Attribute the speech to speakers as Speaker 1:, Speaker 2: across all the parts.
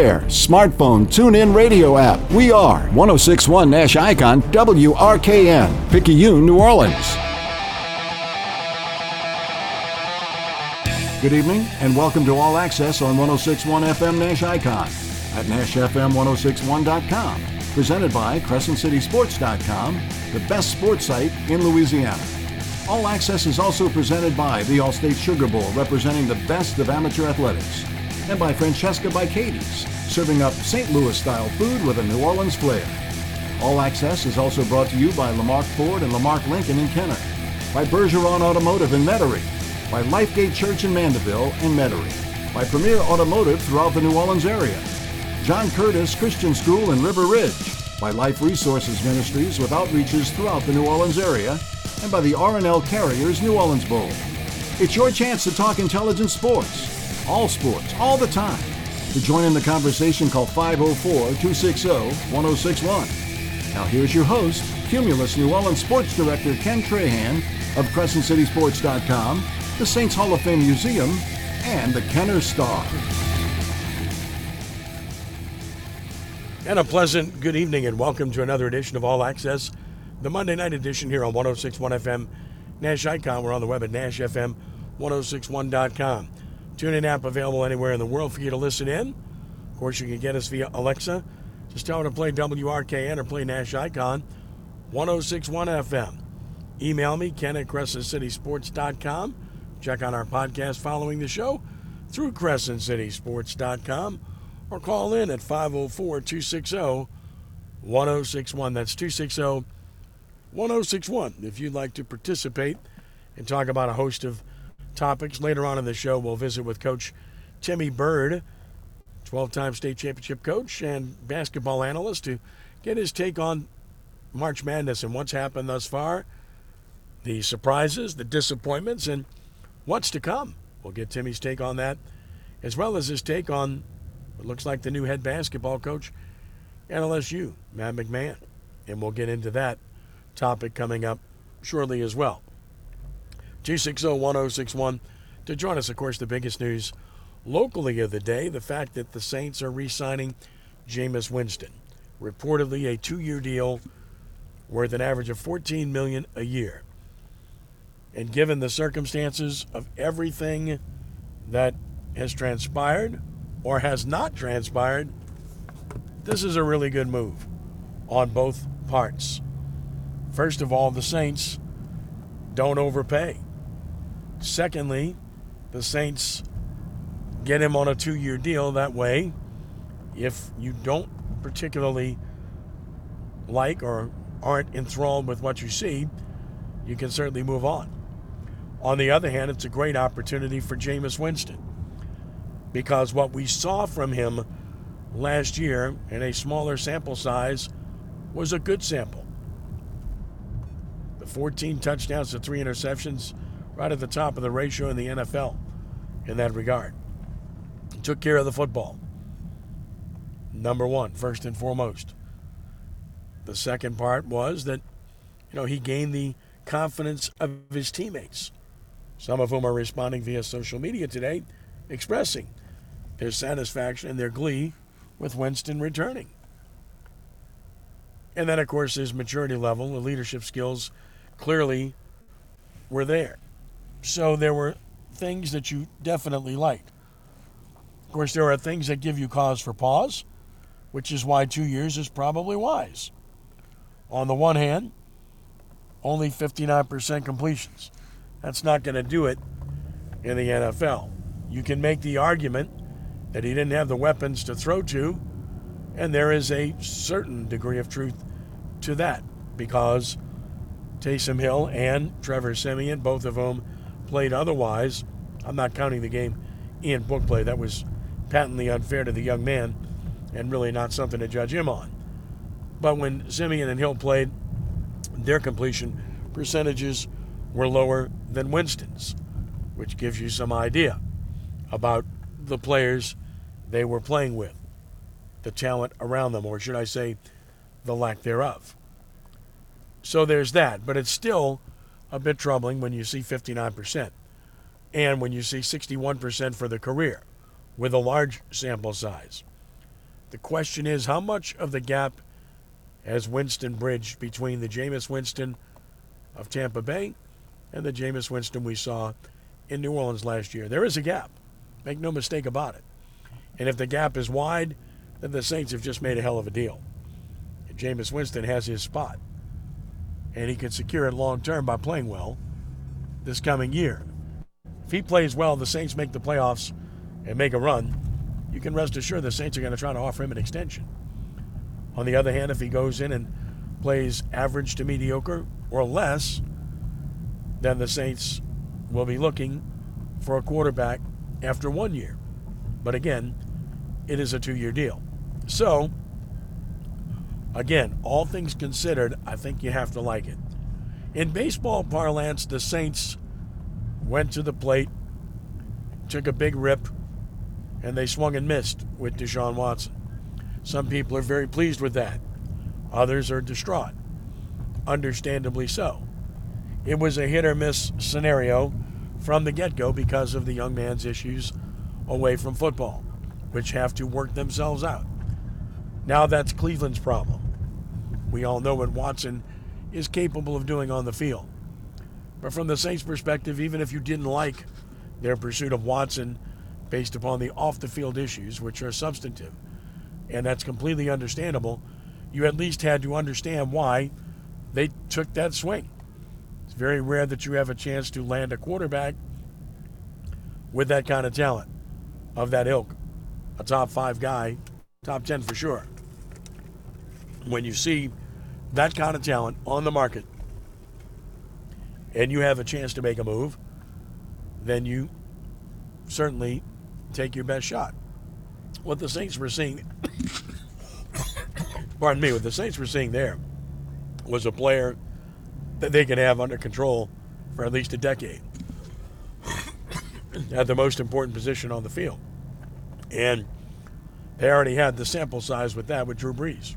Speaker 1: smartphone, tune in radio app. We are 1061 Nash Icon WRKN, Picayune, New Orleans. Good evening and welcome to All Access on 1061 FM Nash Icon at NashFM1061.com. Presented by CrescentCitySports.com, the best sports site in Louisiana. All Access is also presented by the Allstate Sugar Bowl, representing the best of amateur athletics, and by Francesca by Katie's, serving up St. Louis style food with a New Orleans flair. All Access is also brought to you by Lamarque Ford and Lamarque Lincoln in Kenner, by Bergeron Automotive in Metairie, by Lifegate Church in Mandeville and Metairie, by Premier Automotive throughout the New Orleans area, John Curtis Christian School in River Ridge, by Life Resources Ministries with outreaches throughout the New Orleans area, and by the RNL Carriers New Orleans Bowl. It's your chance to talk intelligent sports, all sports, all the time. To join in the conversation, call 504-260-1061. Now here's your host, Cumulus New Orleans Sports Director Ken Trahan of CrescentCitySports.com, the Saints Hall of Fame Museum, and the Kenner Star.
Speaker 2: And a pleasant good evening and welcome to another edition of All Access the Monday night edition here on 1061 FM Nash Icon. We're on the web at NashFM1061.com. TuneIn app available anywhere in the world for you to listen in. Of course, you can get us via Alexa. Just tell her to play WRKN or play Nash Icon 1061 FM. Email me, Ken at CrescentCitySports.com. Check out our podcast following the show through CrescentCitySports.com or call in at 504 260 1061. That's 260 1061 if you'd like to participate and talk about a host of topics. Later on in the show, we'll visit with Coach Timmy Byrd, 12 time state championship coach and basketball analyst, to get his take on March Madness and what's happened thus far, the surprises, the disappointments, and what's to come. We'll get Timmy's take on that, as well as his take on what looks like the new head basketball coach at LSU, Matt McMahon. And we'll get into that topic coming up shortly as well. 260 1061. To join us, of course, the biggest news locally of the day the fact that the Saints are re signing Jameis Winston. Reportedly, a two year deal worth an average of 14 million a year. And given the circumstances of everything that has transpired or has not transpired, this is a really good move on both parts. First of all, the Saints don't overpay. Secondly, the Saints get him on a two year deal. That way, if you don't particularly like or aren't enthralled with what you see, you can certainly move on. On the other hand, it's a great opportunity for Jameis Winston because what we saw from him last year in a smaller sample size was a good sample. The 14 touchdowns to three interceptions, right at the top of the ratio in the NFL in that regard. Took care of the football. Number one, first and foremost. The second part was that, you know, he gained the confidence of his teammates, some of whom are responding via social media today, expressing their satisfaction and their glee with Winston returning. And then, of course, his maturity level, the leadership skills clearly were there. So there were things that you definitely liked. Of course, there are things that give you cause for pause, which is why two years is probably wise. On the one hand, only 59% completions. That's not going to do it in the NFL. You can make the argument that he didn't have the weapons to throw to, and there is a certain degree of truth to that because Taysom Hill and Trevor Siemian, both of whom played otherwise. I'm not counting the game Ian Book play. That was patently unfair to the young man and really not something to judge him on. But when Siemian and Hill played, their completion percentages were lower than Winston's, which gives you some idea about the players they were playing with, the talent around them, or should I say, the lack thereof. So there's that, but it's still a bit troubling when you see 59% and when you see 61% for the career with a large sample size. The question is how much of the gap has Winston bridged between the Jameis Winston of Tampa Bay and the Jameis Winston we saw in New Orleans last year? There is a gap. Make no mistake about it. And if the gap is wide, then the Saints have just made a hell of a deal. And Jameis Winston has his spot. And he can secure it long term by playing well this coming year. If he plays well, the Saints make the playoffs and make a run, you can rest assured the Saints are going to try to offer him an extension. On the other hand, if he goes in and plays average to mediocre or less, then the Saints will be looking for a quarterback after one year. But again, it is a two year deal. So, again, all things considered, I think you have to like it. In baseball parlance, the Saints went to the plate, took a big rip, and they swung and missed with Deshaun Watson. Some people are very pleased with that, others are distraught. Understandably so. It was a hit or miss scenario from the get go because of the young man's issues away from football, which have to work themselves out. Now that's Cleveland's problem. We all know what Watson is capable of doing on the field. But from the Saints' perspective, even if you didn't like their pursuit of Watson based upon the off the field issues, which are substantive, and that's completely understandable, you at least had to understand why they took that swing. It's very rare that you have a chance to land a quarterback with that kind of talent, of that ilk, a top five guy, top 10 for sure. When you see that kind of talent on the market and you have a chance to make a move, then you certainly take your best shot. What the Saints were seeing, pardon me, what the Saints were seeing there was a player that they could have under control for at least a decade at the most important position on the field. And they already had the sample size with that with Drew Brees.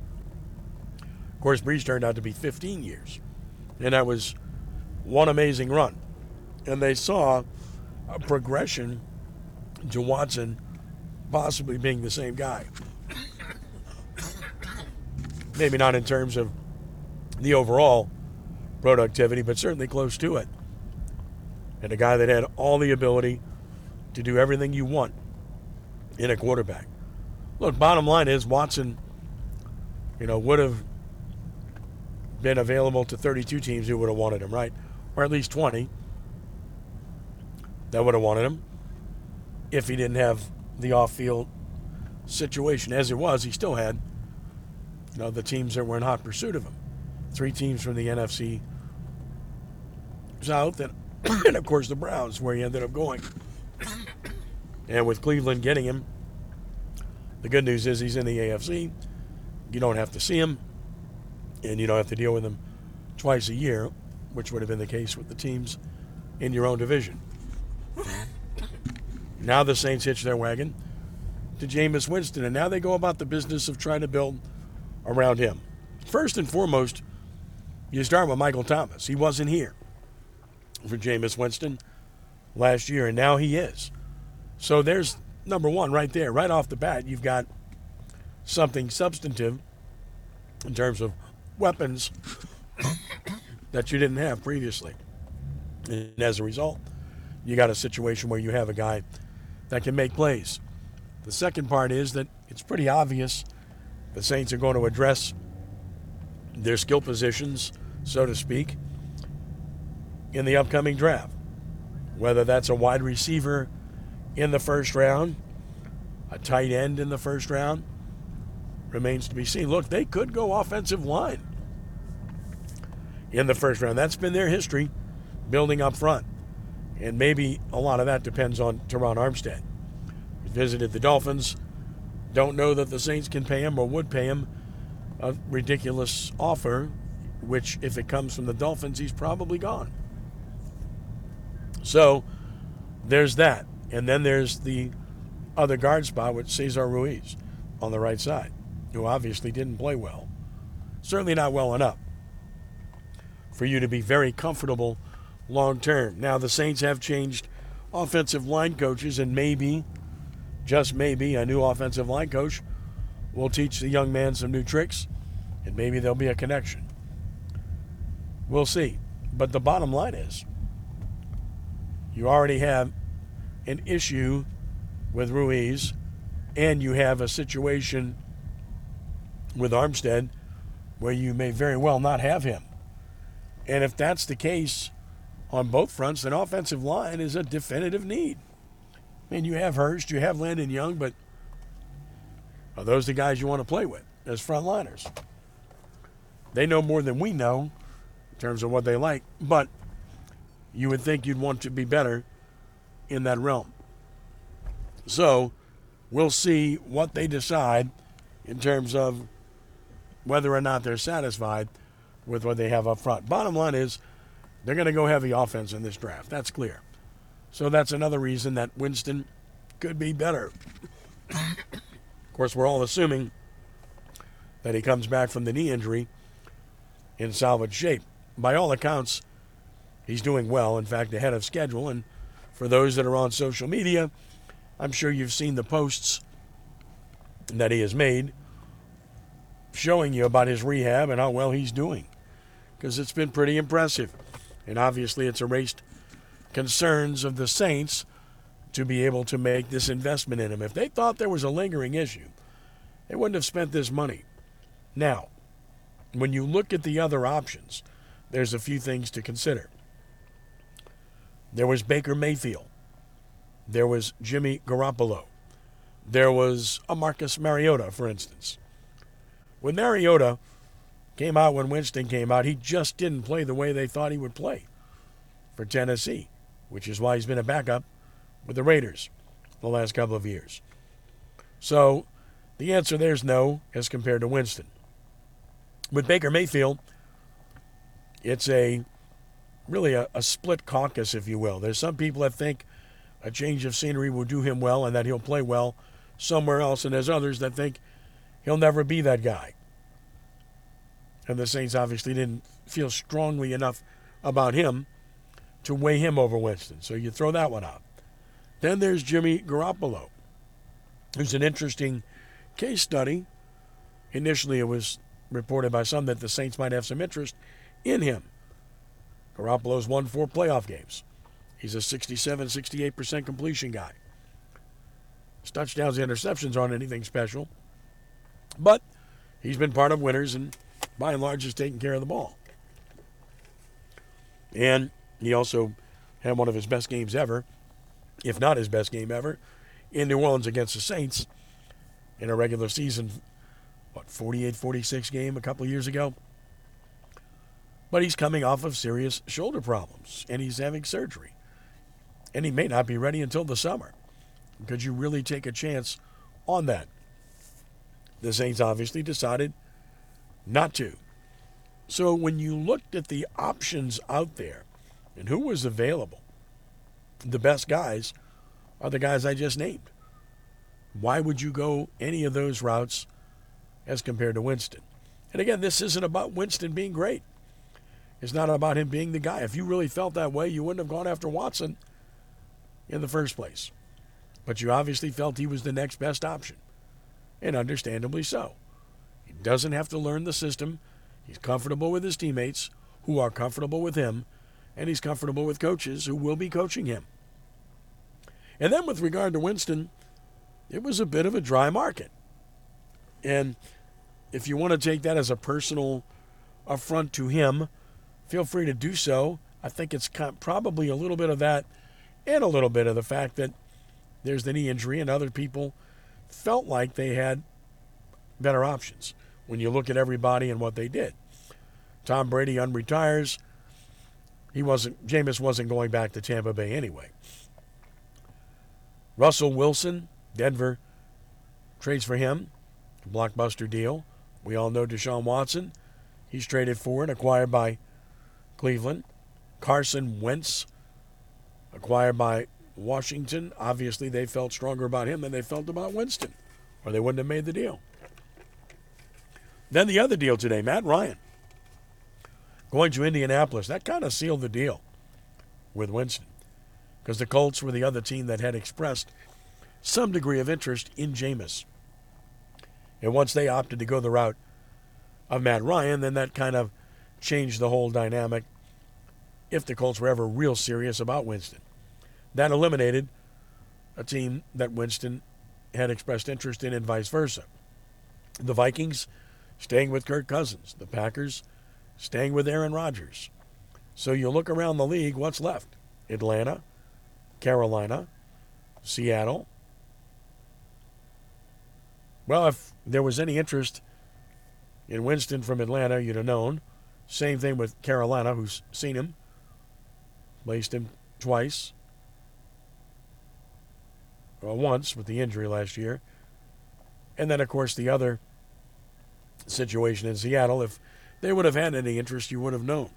Speaker 2: Course, Brees turned out to be 15 years. And that was one amazing run. And they saw a progression to Watson possibly being the same guy. Maybe not in terms of the overall productivity, but certainly close to it. And a guy that had all the ability to do everything you want in a quarterback. Look, bottom line is Watson, you know, would have been available to 32 teams who would have wanted him, right? Or at least 20 that would have wanted him if he didn't have the off-field situation. As it was, he still had, you know, the teams that were in hot pursuit of him. Three teams from the NFC South, and, and of course the Browns, where he ended up going. And with Cleveland getting him, the good news is he's in the AFC. You don't have to see him, and you don't have to deal with them twice a year, which would have been the case with the teams in your own division. Now the Saints hitch their wagon to Jameis Winston, and now they go about the business of trying to build around him. First and foremost, you start with Michael Thomas. He wasn't here for Jameis Winston last year, and now he is. So there's number one right there, right off the bat. You've got something substantive in terms of weapons that you didn't have previously. And as a result, you got a situation where you have a guy that can make plays. The second part is that it's pretty obvious the Saints are going to address their skill positions, so to speak, in the upcoming draft. Whether that's a wide receiver in the first round, a tight end in the first round, remains to be seen. Look, they could go offensive line in the first round. That's been their history, building up front. And maybe a lot of that depends on Terron Armstead. Visited the Dolphins. Don't know that the Saints can pay him or would pay him a ridiculous offer, which, if it comes from the Dolphins, he's probably gone. So there's that. And then there's the other guard spot with Cesar Ruiz on the right side, who obviously didn't play well. Certainly not well enough for you to be very comfortable long term. Now, the Saints have changed offensive line coaches, and maybe, just maybe, a new offensive line coach will teach the young man some new tricks, and maybe there'll be a connection. We'll see. But the bottom line is you already have an issue with Ruiz, and you have a situation with Armstead where you may very well not have him. And if that's the case on both fronts, then offensive line is a definitive need. I mean, you have Hurst, you have Landon Young, but are those the guys you want to play with as frontliners? They know more than we know in terms of what they like, but you would think you'd want to be better in that realm. So we'll see what they decide in terms of whether or not they're satisfied with what they have up front. Bottom line is they're going to go heavy offense in this draft. That's clear. So that's another reason that Winston could be better. of course, we're all assuming that he comes back from the knee injury in salvage shape. By all accounts, he's doing well, in fact, ahead of schedule. And for those that are on social media, I'm sure you've seen the posts that he has made showing you about his rehab and how well he's doing because it's been pretty impressive. And obviously, it's erased concerns of the Saints to be able to make this investment in him. If they thought there was a lingering issue, they wouldn't have spent this money. Now, when you look at the other options, there's a few things to consider. There was Baker Mayfield. There was Jimmy Garoppolo. There was a Marcus Mariota, for instance. When Mariota came out when Winston came out, he just didn't play the way they thought he would play for Tennessee, which is why he's been a backup with the Raiders the last couple of years. So the answer there is no as compared to Winston. With Baker Mayfield, it's a really a, a split caucus, if you will. There's some people that think a change of scenery will do him well and that he'll play well somewhere else, and there's others that think he'll never be that guy. And the Saints obviously didn't feel strongly enough about him to weigh him over Winston. So you throw that one out. Then there's Jimmy Garoppolo, who's an interesting case study. Initially, it was reported by some that the Saints might have some interest in him. Garoppolo's won four playoff games. He's a 67, 68% completion guy. His touchdowns and interceptions aren't anything special. But he's been part of winners and by and large has taking care of the ball. And he also had one of his best games ever, if not his best game ever, in New Orleans against the Saints in a regular season, what, 48 46 game a couple years ago. But he's coming off of serious shoulder problems and he's having surgery. And he may not be ready until the summer. Could you really take a chance on that? The Saints obviously decided not to. So when you looked at the options out there and who was available, the best guys are the guys I just named. Why would you go any of those routes as compared to Winston? And again, this isn't about Winston being great. It's not about him being the guy. If you really felt that way, you wouldn't have gone after Watson in the first place. But you obviously felt he was the next best option, and understandably so. Doesn't have to learn the system. He's comfortable with his teammates who are comfortable with him, and he's comfortable with coaches who will be coaching him. And then with regard to Winston, it was a bit of a dry market. And if you want to take that as a personal affront to him, feel free to do so. I think it's probably a little bit of that and a little bit of the fact that there's the knee injury and other people felt like they had better options when you look at everybody and what they did. Tom Brady unretires. He wasn't Jameis wasn't going back to Tampa Bay anyway. Russell Wilson, Denver trades for him. Blockbuster deal. We all know Deshaun Watson. He's traded for and acquired by Cleveland. Carson Wentz, acquired by Washington. Obviously, they felt stronger about him than they felt about Winston, or they wouldn't have made the deal. Then the other deal today, Matt Ryan going to Indianapolis. That kind of sealed the deal with Winston because the Colts were the other team that had expressed some degree of interest in Jameis. And once they opted to go the route of Matt Ryan, then that kind of changed the whole dynamic if the Colts were ever real serious about Winston. That eliminated a team that Winston had expressed interest in and vice versa. The Vikings staying with Kirk Cousins, the Packers staying with Aaron Rodgers. So you look around the league, what's left? Atlanta, Carolina, Seattle. Well, if there was any interest in Winston from Atlanta, you'd have known. Same thing with Carolina, who's seen him, placed him twice, or once with the injury last year. And then, of course, the other situation in Seattle, if they would have had any interest, you would have known.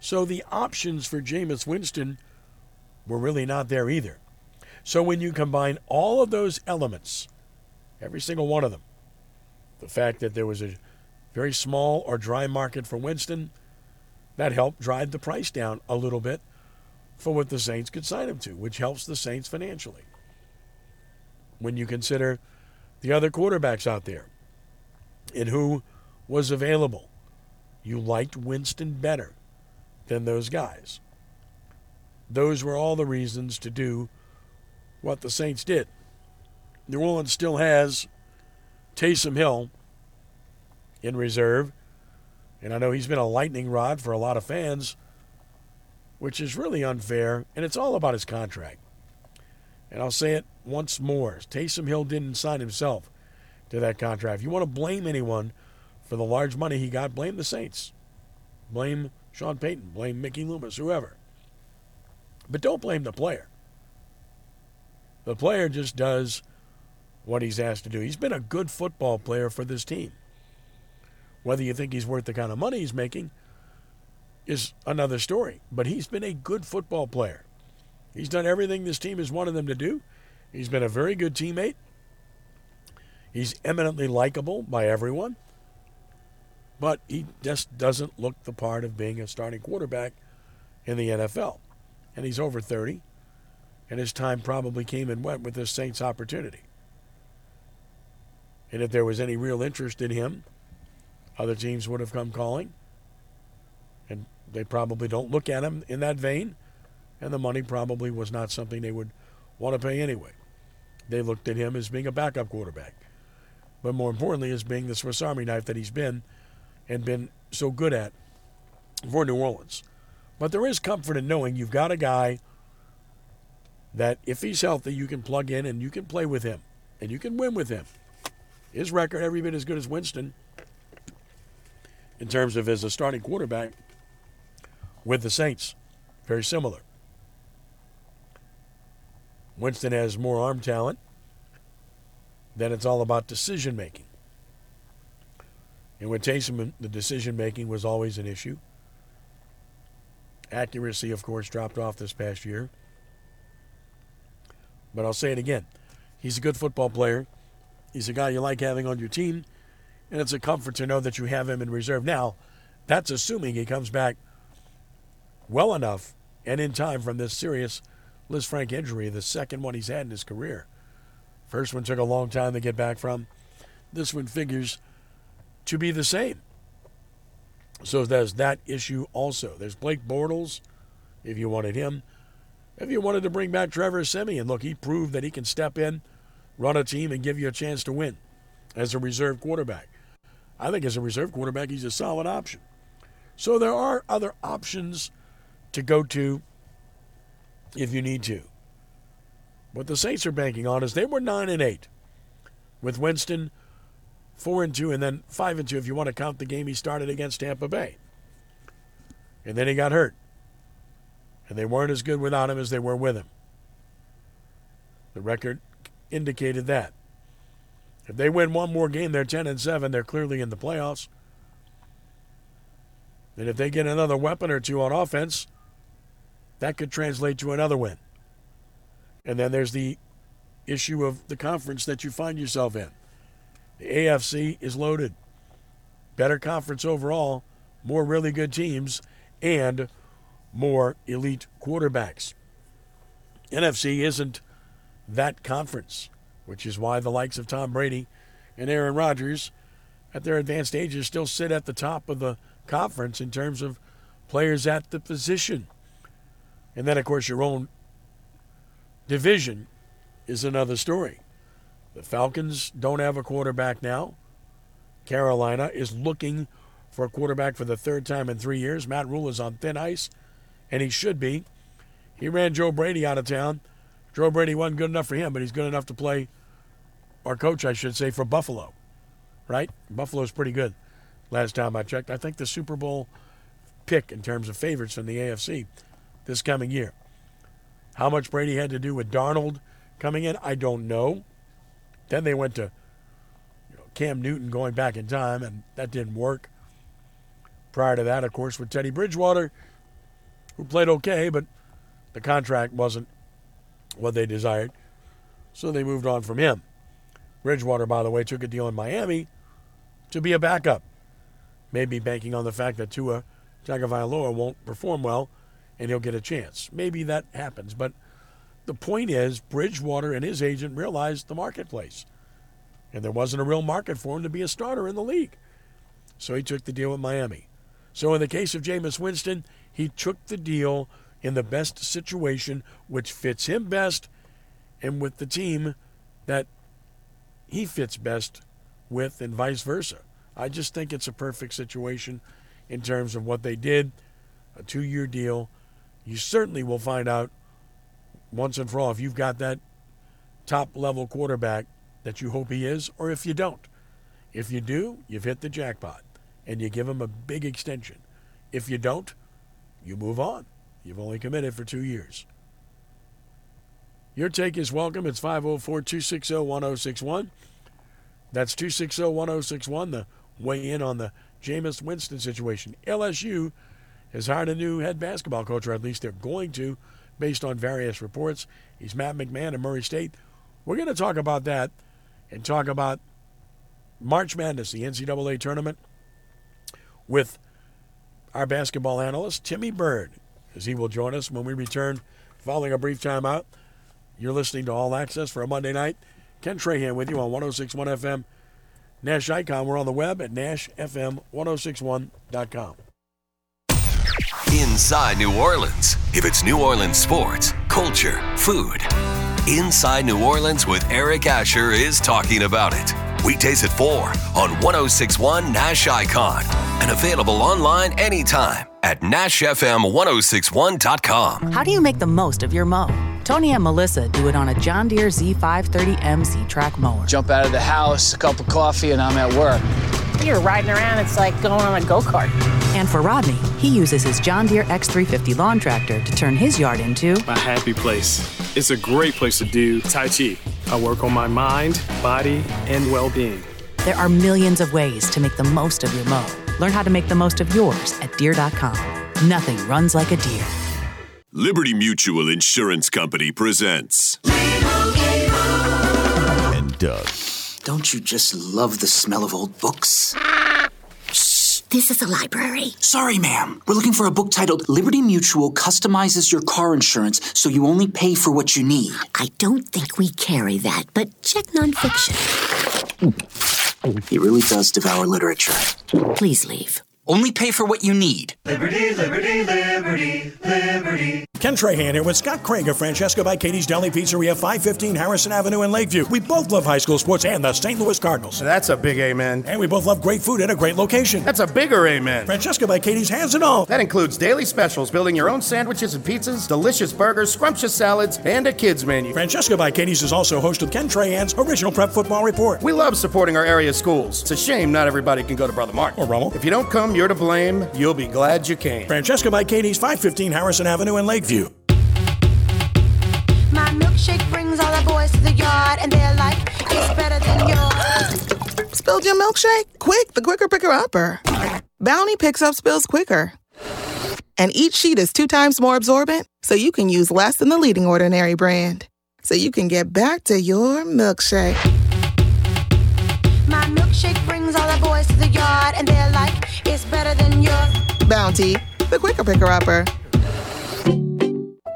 Speaker 2: So the options for Jameis Winston were really not there either. So when you combine all of those elements, every single one of them, the fact that there was a very small or dry market for Winston, that helped drive the price down a little bit for what the Saints could sign him to, which helps the Saints financially. When you consider the other quarterbacks out there and who was available, you liked Winston better than those guys. Those were all the reasons to do what the Saints did. New Orleans still has Taysom Hill in reserve. And I know he's been a lightning rod for a lot of fans, which is really unfair. And it's all about his contract. And I'll say it once more Taysom Hill didn't sign himself to that contract. If you want to blame anyone for the large money he got, blame the Saints. Blame Sean Payton. Blame Mickey Loomis, whoever. But don't blame the player. The player just does what he's asked to do. He's been a good football player for this team. Whether you think he's worth the kind of money he's making is another story. But he's been a good football player. He's done everything this team has wanted him to do. He's been a very good teammate. He's eminently likable by everyone. But he just doesn't look the part of being a starting quarterback in the NFL. And he's over 30, and his time probably came and went with this Saints opportunity. And if there was any real interest in him, other teams would have come calling. And they probably don't look at him in that vein. And the money probably was not something they would want to pay anyway. They looked at him as being a backup quarterback. But more importantly, as being the Swiss Army knife that he's been and been so good at for New Orleans. But there is comfort in knowing you've got a guy that if he's healthy, you can plug in and you can play with him and you can win with him. His record every bit as good as Winston in terms of as a starting quarterback with the Saints. Very similar. Winston has more arm talent. Then it's all about decision making. And with Taysom, the decision making was always an issue. Accuracy, of course, dropped off this past year. But I'll say it again. He's a good football player. He's a guy you like having on your team. And it's a comfort to know that you have him in reserve. Now, that's assuming he comes back well enough and in time from this serious Lisfranc injury, the second one he's had in his career. First one took a long time to get back from. This one figures to be the same. So there's that issue also. There's Blake Bortles, if you wanted him. If you wanted to bring back Trevor Siemian, look, he proved that he can step in, run a team, and give you a chance to win as a reserve quarterback. I think as a reserve quarterback, he's a solid option. So there are other options to go to if you need to. What the Saints are banking on is they were nine and eight with Winston four and two, and then five and two if you want to count the game he started against Tampa Bay. And then he got hurt. And they weren't as good without him as they were with him. The record indicated that. If they win one more game, they're 10 and 7. They're clearly in the playoffs. And if they get another weapon or two on offense, that could translate to another win. And then there's the issue of the conference that you find yourself in. The AFC is loaded. Better conference overall, more really good teams, and more elite quarterbacks. NFC isn't that conference, which is why the likes of Tom Brady and Aaron Rodgers, at their advanced ages, still sit at the top of the conference in terms of players at the position. And then, of course, your own division is another story. The Falcons don't have a quarterback now. Carolina is looking for a quarterback for the third time in three years. Matt Rhule is on thin ice, and he should be. He ran Joe Brady out of town. Joe Brady wasn't good enough for him, but he's good enough to play, or coach, I should say, for Buffalo. Right? Buffalo's pretty good. Last time I checked, I think the Super Bowl pick in terms of favorites in the AFC this coming year. How much Brady had to do with Darnold coming in, I don't know. Then they went to you know, Cam Newton going back in time, and that didn't work. Prior to that, of course, with Teddy Bridgewater, who played okay, but the contract wasn't what they desired. So they moved on from him. Bridgewater, by the way, took a deal in Miami to be a backup. Maybe banking on the fact that Tua Tagovailoa won't perform well and he'll get a chance. Maybe that happens. But the point is, Bridgewater and his agent realized the marketplace. And there wasn't a real market for him to be a starter in the league. So he took the deal with Miami. So in the case of Jameis Winston, he took the deal in the best situation which fits him best and with the team that he fits best with and vice versa. I just think it's a perfect situation in terms of what they did. A two year deal. You certainly will find out once and for all if you've got that top level quarterback that you hope he is, or if you don't. If you do, you've hit the jackpot and you give him a big extension. If you don't, you move on. You've only committed for two years. Your take is welcome. It's 504 260 1061. That's 260 1061, the weigh in on the Jameis Winston situation. LSU has hired a new head basketball coach, or at least they're going to, based on various reports. He's Matt McMahon of Murray State. We're going to talk about that and talk about March Madness, the NCAA tournament, with our basketball analyst, Timmy Byrd, as he will join us when we return following a brief timeout. You're listening to All Access for a Monday night. Ken Trahan with you on 1061 FM. Nash Icon. We're on the web at NashFM1061.com.
Speaker 3: Inside New Orleans. If it's New Orleans sports, culture, food. Inside New Orleans with Eric Asher is talking about it. Weekdays at 4 on 1061 Nash Icon and available online anytime at NashFM1061.com.
Speaker 4: How do you make the most of your mow? Tony and Melissa do it on a John Deere Z530M ZTrak mower.
Speaker 5: Jump out of the house, a cup of coffee, and I'm at work.
Speaker 6: You're riding around, it's like going on a go kart.
Speaker 4: And for Rodney, he uses his John Deere X350 lawn tractor to turn his yard into
Speaker 7: a happy place. It's a great place to do Tai Chi. I work on my mind, body, and well being.
Speaker 4: There are millions of ways to make the most of your mow. Learn how to make the most of yours at deere.com. Nothing runs like a Deere.
Speaker 8: Liberty Mutual Insurance Company presents.
Speaker 9: And Doug.
Speaker 10: Don't you just love the smell of old books?
Speaker 11: Shh, this is a library.
Speaker 10: Sorry, ma'am. We're looking for a book titled Liberty Mutual Customizes Your Car Insurance so you only pay for what you need.
Speaker 11: I don't think we carry that, but check nonfiction.
Speaker 10: He really does devour literature.
Speaker 11: Please leave.
Speaker 10: Only pay for what you need.
Speaker 12: Liberty, liberty, liberty, liberty.
Speaker 2: Ken Trahan here with Scott Craig of Francesca by Katie's Deli Pizzeria, 515 Harrison Avenue in Lakeview. We both love high school sports and the St. Louis Cardinals.
Speaker 13: That's a big amen.
Speaker 2: And we both love great food at a great location.
Speaker 13: That's a bigger amen.
Speaker 2: Francesca by Katie's has it all.
Speaker 13: That includes daily specials, building your own sandwiches and pizzas, delicious burgers, scrumptious salads, and a kids menu.
Speaker 2: Francesca by Katie's is also host of Ken Trahan's original prep football report.
Speaker 13: We love supporting our area schools. It's a shame not everybody can go to Brother Martin.
Speaker 2: Or Rummel.
Speaker 13: If you don't come, you're to blame. You'll be glad you came.
Speaker 2: Francesca by Katie's, 515 Harrison Avenue in Lakeview.
Speaker 14: My milkshake brings all the boys to the yard, and they're like, it's better than yours.
Speaker 15: Spilled your milkshake? Quick, the quicker picker upper. Bounty picks up spills quicker. And each sheet is two times more absorbent, so you can use less than the leading ordinary brand. So you can get back to your milkshake.
Speaker 14: My milkshake brings all the boys to the yard, and they're like, it's better than yours.
Speaker 15: Bounty, the quicker picker upper.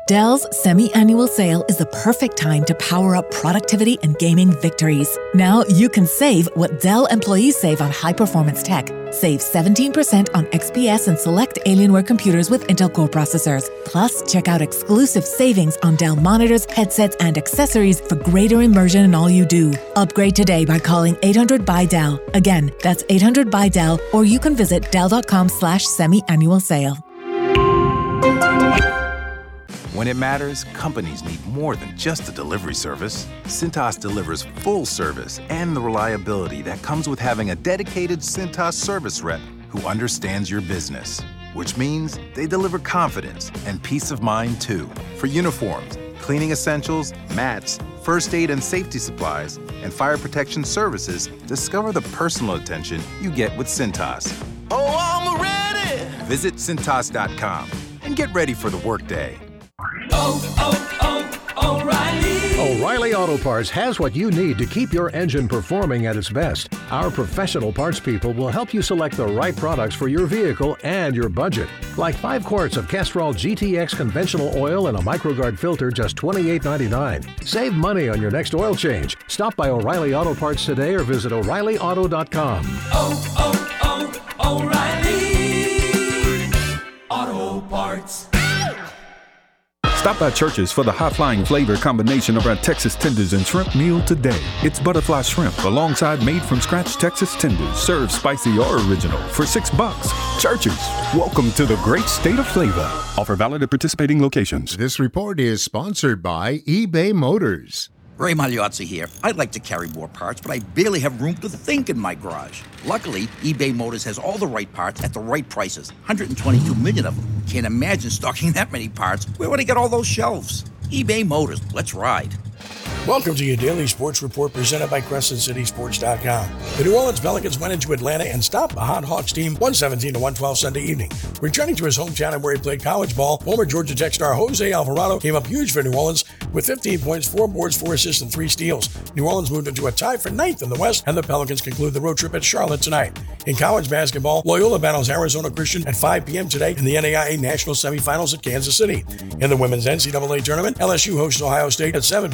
Speaker 9: Dell's semi annual sale is the perfect time to power up productivity and gaming victories. Now you can save what Dell employees save on high performance tech. Save 17% on XPS and select Alienware computers with Intel Core processors. Plus, check out exclusive savings on Dell monitors, headsets, and accessories for greater immersion in all you do. Upgrade today by calling 800 by Dell. Again, that's 800 by Dell, or you can visit Dell.com slash semi-annual sale.
Speaker 16: When it matters, companies need more than just a delivery service. Cintas delivers full service and the reliability that comes with having a dedicated Cintas service rep who understands your business. Which means they deliver confidence and peace of mind too. For uniforms, cleaning essentials, mats, first aid and safety supplies, and fire protection services, discover the personal attention you get with Cintas.
Speaker 12: Oh, I'm ready.
Speaker 16: Visit Cintas.com and get ready for the workday.
Speaker 12: Oh, oh, oh, O'Reilly.
Speaker 17: O'Reilly Auto Parts has what you need to keep your engine performing at its best. Our professional parts people will help you select the right products for your vehicle and your budget. Like 5 quarts of Castrol GTX conventional oil and a MicroGard filter just $28.99. Save money on your next oil change. Stop by O'Reilly Auto Parts today or visit O'ReillyAuto.com.
Speaker 12: Oh, oh, oh, O'Reilly. Auto Parts.
Speaker 18: Stop by Church's for the high flying flavor combination of our Texas tenders and shrimp meal today. It's butterfly shrimp alongside made from scratch Texas tenders, served spicy or original for six bucks. Church's, welcome to the great state of flavor. Offer valid at participating locations.
Speaker 19: This report is sponsored by eBay Motors.
Speaker 20: Ray Magliozzi here. I'd like to carry more parts, but I barely have room to think in my garage. Luckily, eBay Motors has all the right parts at the right prices. 122 million of them. Can't imagine stocking that many parts. Where would I get all those shelves? eBay Motors. Let's ride.
Speaker 2: Welcome to your daily sports report presented by CrescentCitySports.com. The New Orleans Pelicans went into Atlanta and stopped the Hot Hawks team 117 to 112 Sunday evening. Returning to his hometown and where he played college ball, former Georgia Tech star Jose Alvarado came up huge for New Orleans with 15 points, 4 boards, 4 assists, and 3 steals. New Orleans moved into a tie for ninth in the West, and the Pelicans conclude the road trip at Charlotte tonight. In college basketball, Loyola battles Arizona Christian at 5 p.m. today in the NAIA National Semifinals at Kansas City. In the women's NCAA tournament, LSU hosts Ohio State at 7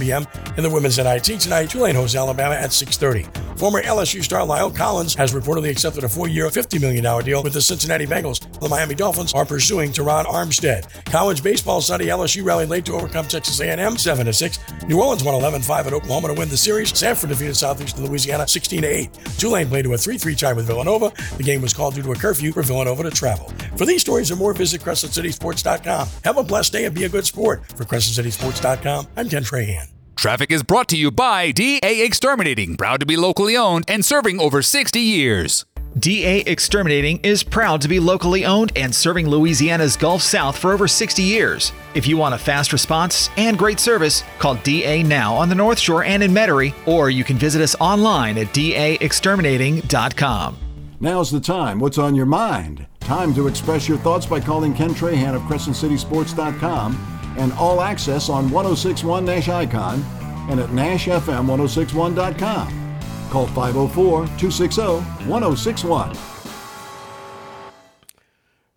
Speaker 2: In the women's NIT tonight, Tulane hosts Alabama at 6.30. Former LSU star La'el Collins has reportedly accepted a four-year, $50 million deal with the Cincinnati Bengals. The Miami Dolphins are pursuing Terron Armstead. College baseball Sunday, LSU rallied late to overcome Texas A&M 7-6. New Orleans won 11-5 at Oklahoma to win the series. Samford defeated Southeastern Louisiana 16-8. Tulane played to a 3-3 tie with Villanova. The game was called due to a curfew for Villanova to travel. For these stories and more, visit CrescentCitySports.com. Have a blessed day and be a good sport. For CrescentCitySports.com, I'm Ken Trahan.
Speaker 21: Traffic is brought to you by DA Exterminating, proud to be locally owned and serving over 60 years.
Speaker 22: DA Exterminating is proud to be locally owned and serving Louisiana's Gulf South for over 60 years. If you want a fast response and great service, call DA now on the North Shore and in Metairie, or you can visit us online at daexterminating.com.
Speaker 1: Now's the time. What's on your mind? Time to express your thoughts by calling Ken Trahan of CrescentCitySports.com and All Access on 1061 Nash Icon and at NashFM1061.com. Call 504 260 1061.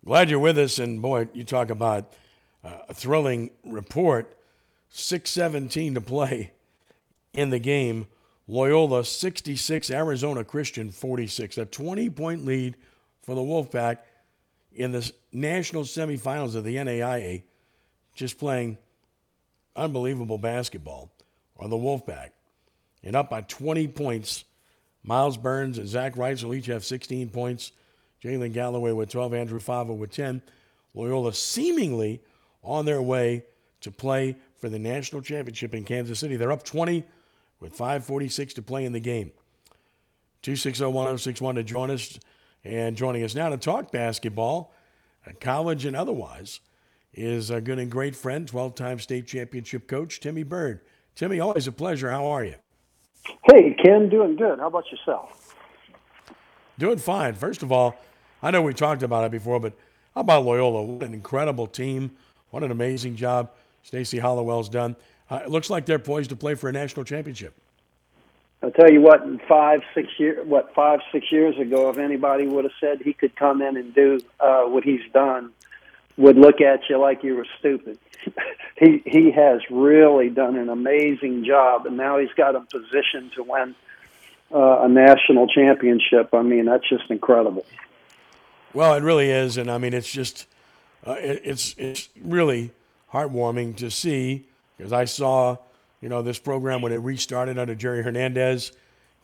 Speaker 2: Glad you're with us. And boy, you talk about uh, a thrilling report. 617 to play in the game. Loyola 66, Arizona Christian 46. A 20 point lead for the Wolfpack in the national semifinals of the NAIA. Just playing unbelievable basketball on the Wolfpack. And up by 20 points. Myles Burns and Zach Rice will each have 16 points. Jalen Galloway with 12, Andrew Fava with 10. Loyola seemingly on their way to play for the national championship in Kansas City. They're up 20 with 5.46 to play in the game. 260 1061 to join us. And joining us now to talk basketball, uh, college and otherwise, is a good and great friend, 12 time state championship coach, Timmy Byrd. Timmy, always a pleasure. How are you?
Speaker 23: Hey, Ken, doing good. How about yourself?
Speaker 2: Doing fine. First of all, I know we talked about it before, but how about Loyola? What an incredible team. What an amazing job Stacy Hollowell's done. Uh, it looks like they're poised to play for a national championship.
Speaker 23: I'll tell you what, in five, six years, what five, six years ago, if anybody would have said he could come in and do uh, what he's done, would look at you like you were stupid. he he has really done an amazing job, and now he's got a position to win uh, a national championship. I mean, that's just incredible.
Speaker 2: Well, it really is, and I mean, it's just uh, it, it's it's really heartwarming to see because I saw you know this program when it restarted under Jerry Hernandez,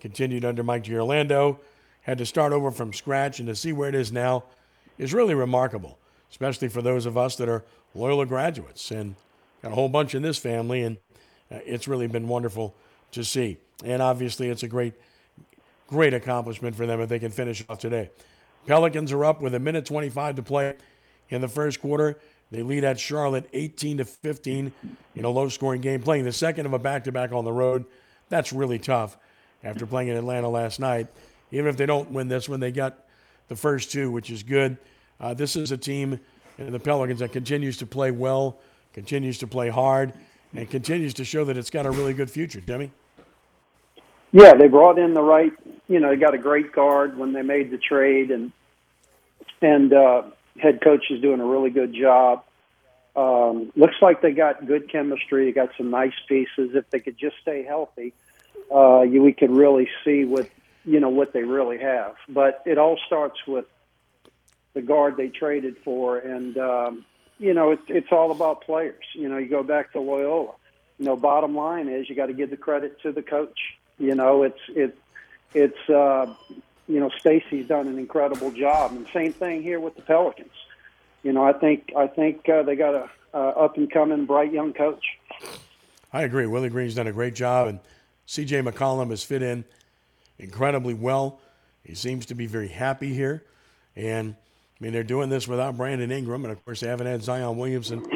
Speaker 2: continued under Mike Giorlando, had to start over from scratch, and to see where it is now is really remarkable, especially for those of us that are Loyola graduates and got a whole bunch in this family, and uh, it's really been wonderful to see. And obviously, it's a great, great accomplishment for them if they can finish off today. Pelicans are up with a minute 25 to play in the first quarter. They lead at Charlotte 18 to 15 in a low scoring game, playing the second of a back to back on the road. That's really tough after playing in Atlanta last night. Even if they don't win this one, they got the first two, which is good. Uh, this is a team in the Pelicans that continues to play well, continues to play hard, and continues to show that it's got a really good future. Demi?
Speaker 23: Yeah, they brought in the right. You know, they got a great guard when they made the trade, and and uh, head coach is doing a really good job. Um, looks like they got good chemistry. They got some nice pieces. If they could just stay healthy, uh, you, we could really see what you know what they really have. But it all starts with the guard they traded for, and um, you know it's it's all about players. You know, you go back to Loyola. You know, bottom line is you got to give the credit to the coach. You know, it's it's it's uh, you know Stacy's done an incredible job, and same thing here with the Pelicans. You know, I think I think uh, they got a uh, up and coming bright young coach.
Speaker 2: I agree. Willie Green's done a great job, and C.J. McCollum has fit in incredibly well. He seems to be very happy here. And, mean, they're doing this without Brandon Ingram. And, of course, they haven't had Zion Williamson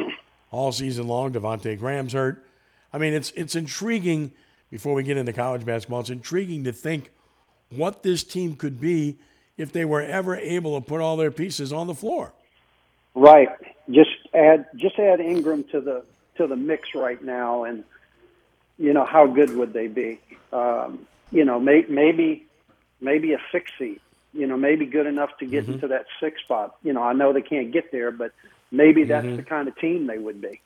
Speaker 2: all season long. Devonte' Graham's hurt. I mean, it's, it's intriguing before we get into college basketball. It's intriguing to think what this team could be if they were ever able to put all their pieces on the floor.
Speaker 23: Right. Just add just add Ingram to the to the mix right now, and you know how good would they be? Um, you know, may, maybe maybe a six seed. You know, maybe good enough to get
Speaker 2: Mhm.
Speaker 23: into that six spot. You know, I know they can't get there, but maybe that's
Speaker 2: Mhm.
Speaker 23: the kind of team they would be.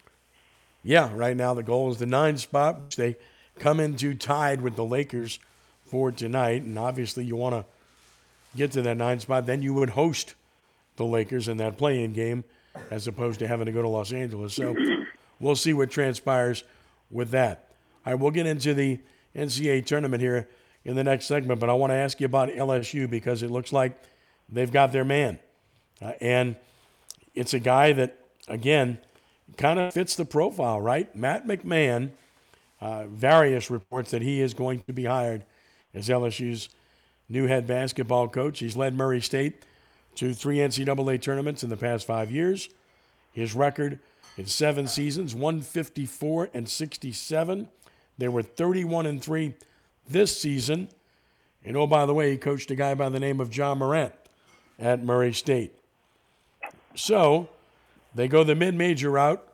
Speaker 2: Yeah, right now the goal is the nine spot, which they come into tied with the Lakers for tonight. And obviously, you want to get to that nine spot. Then you would host the Lakers in that play in game as opposed to having to go to Los Angeles. So we'll see what transpires with that. All right, we'll get into the NCAA tournament here in the next segment, but I want to ask you about LSU because it looks like they've got their man. Uh, and it's a guy that, again, kind of fits the profile, right? Matt McMahon, uh, various reports that he is going to be hired as LSU's new head basketball coach. He's led Murray State to three NCAA tournaments in the past five years. His record in seven seasons, 154 and 67. They were 31 and 3 this season. And oh, by the way, he coached a guy by the name of Ja Morant at Murray State. So they go the mid major route,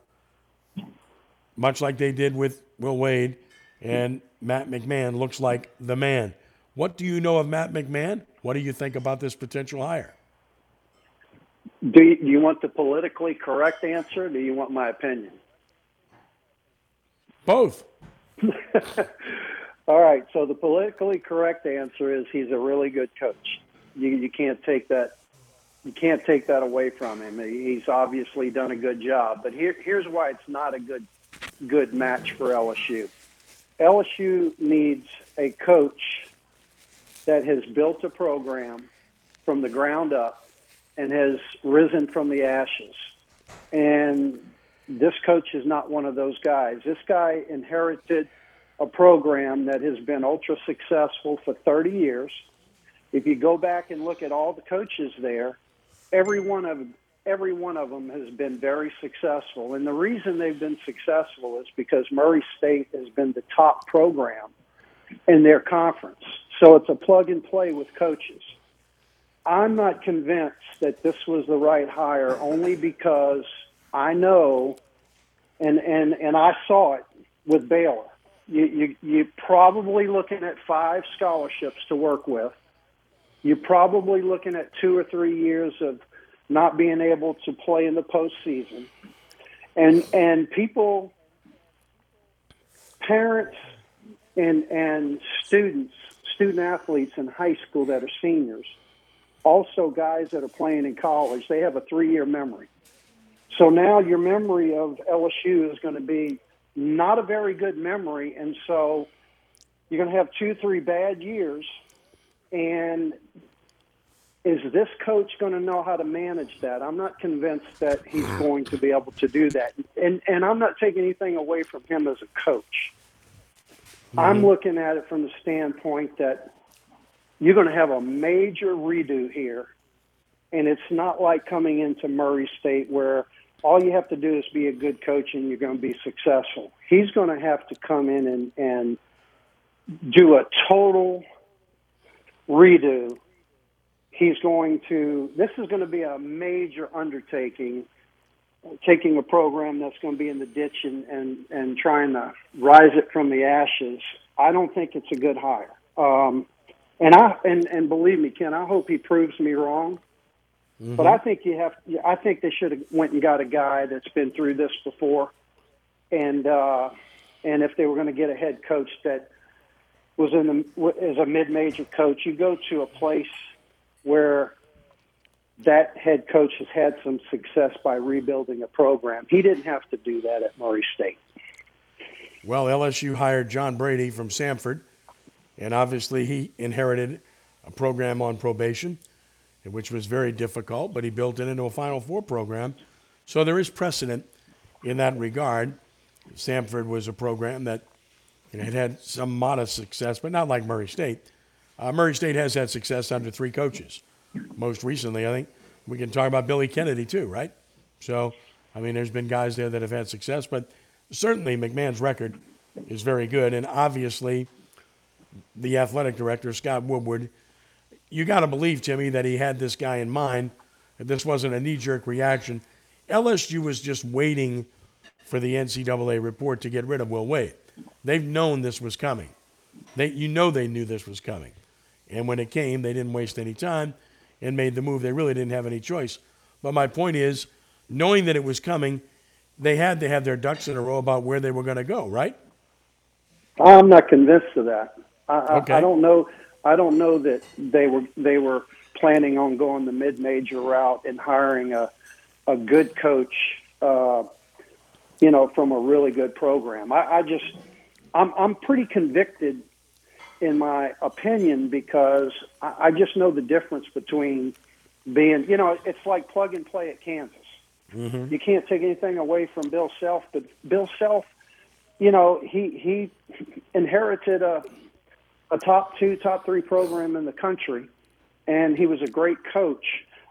Speaker 2: much like they did with Will Wade, and Matt McMahon looks like the man. What do you know of Matt McMahon? What do you think about this potential hire?
Speaker 23: Do you, do you want the politically correct answer? Do you want my opinion?
Speaker 2: Both.
Speaker 23: All right. So the politically correct answer is he's a really good coach. You you can't take that you can't take that away from him. He's obviously done a good job. But here here's why it's not a good good match for LSU. LSU needs a coach that has built a program from the ground up and has risen from the ashes. And this coach is not one of those guys. This guy inherited a program that has been ultra successful for 30 years. If you go back and look at all the coaches there, every one of every one of them has been very successful. And the reason they've been successful is because Murray State has been the top program in their conference. So it's a plug and play with coaches. I'm not convinced that this was the right hire only because I know and and and I saw it with Baylor. You you you're probably looking at five scholarships to work with. You're probably looking at two or three years of not being able to play in the postseason. and and people, parents, and and students, student athletes in high school that are seniors, also guys that are playing in college, they have a three-year memory. So now your memory of LSU is going to be not a very good memory, and so you're going to have two, three bad years. And is this coach going to know how to manage that? I'm not convinced that he's going to be able to do that. And and I'm not taking anything away from him as a coach. I'm mm-hmm. looking at it from the standpoint that you're going to have a major redo here, and it's not like coming into Murray State where all you have to do is be a good coach and you're going to be successful. He's going to have to come in and, and do a total redo. He's going to, this is going to be a major undertaking, taking a program that's going to be in the ditch and, and, and trying to rise it from the ashes. I don't think it's a good hire. Um, and I and, and believe me, Ken, I hope he proves me wrong. But I think you have. I think they should have went and got a guy that's been through this before, and uh, and if they were going to get a head coach that was in the as a mid-major coach, you go to a place where that head coach has had some success by rebuilding a program. He didn't have to do that at Murray State.
Speaker 2: Well, LSU hired John Brady from Samford, and obviously he inherited a program on probation, which was very difficult, but he built it into a Final Four program. So there is precedent in that regard. Samford was a program that you know, had had some modest success, but not like Murray State. Uh, Murray State has had success under three coaches. Most recently, I think we can talk about Billy Kennedy too, right? So, I mean, there's been guys there that have had success, but certainly McMahon's record is very good, and obviously, the athletic director Scott Woodward, you got to believe Timmy that he had this guy in mind. That this wasn't a knee-jerk reaction. LSU was just waiting for the NCAA report to get rid of Will Wade. They've known this was coming. They, you know, they knew this was coming, and when it came, they didn't waste any time and made the move. They really didn't have any choice. But my point is, knowing that it was coming, they had to have their ducks in a row about where they were going to go, right?
Speaker 23: I'm not convinced of that. I,
Speaker 2: Okay.
Speaker 23: I, I don't know. I don't know that they were they were planning on going the mid-major route and hiring a a good coach, uh, you know, from a really good program. I, I just I'm I'm pretty convicted in my opinion because I, I just know the difference between being, you know, it's like plug and play at Kansas.
Speaker 2: Mm-hmm.
Speaker 23: You can't take anything away from Bill Self, but Bill Self, you know, he he inherited a a top two, top three program in the country, and he was a great coach.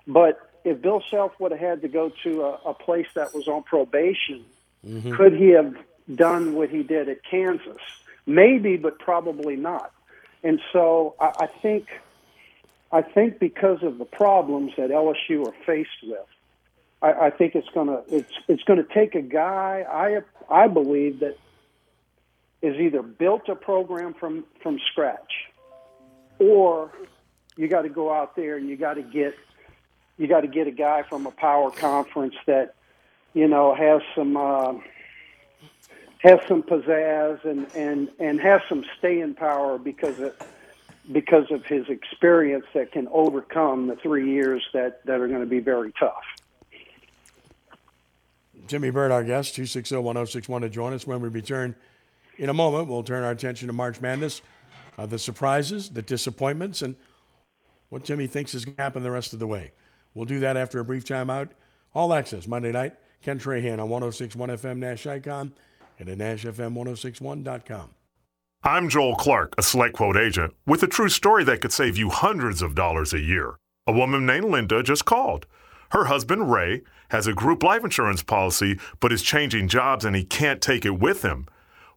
Speaker 23: But if Bill Self would have had to go to a, a place that was on probation,
Speaker 2: Mm-hmm.
Speaker 23: could he have done what he did at Kansas? Maybe, but probably not. And so I, I think, I think because of the problems that LSU are faced with, I, I think it's gonna it's it's gonna take a guy. I I believe that is either built a program from from scratch, or you got to go out there and you got to get you got to get a guy from a power conference that you know has some uh, has some pizzazz and and and has some staying power because of because of his experience that can overcome the three years that that are going to be very tough.
Speaker 2: Timmy Byrd, our guest, 260 1061 to join us. When we return in a moment, we'll turn our attention to March Madness, uh, the surprises, the disappointments, and what Timmy thinks is going to happen the rest of the way. We'll do that after a brief timeout. All access Monday night. Ken Trahan on 1061 FM Nash Icon and at NashFM1061.com.
Speaker 24: I'm Joel Clark, a Select Quote agent, with a true story that could save you hundreds of dollars a year. A woman named Linda just called. Her husband, Ray, has a group life insurance policy, but is changing jobs and he can't take it with him.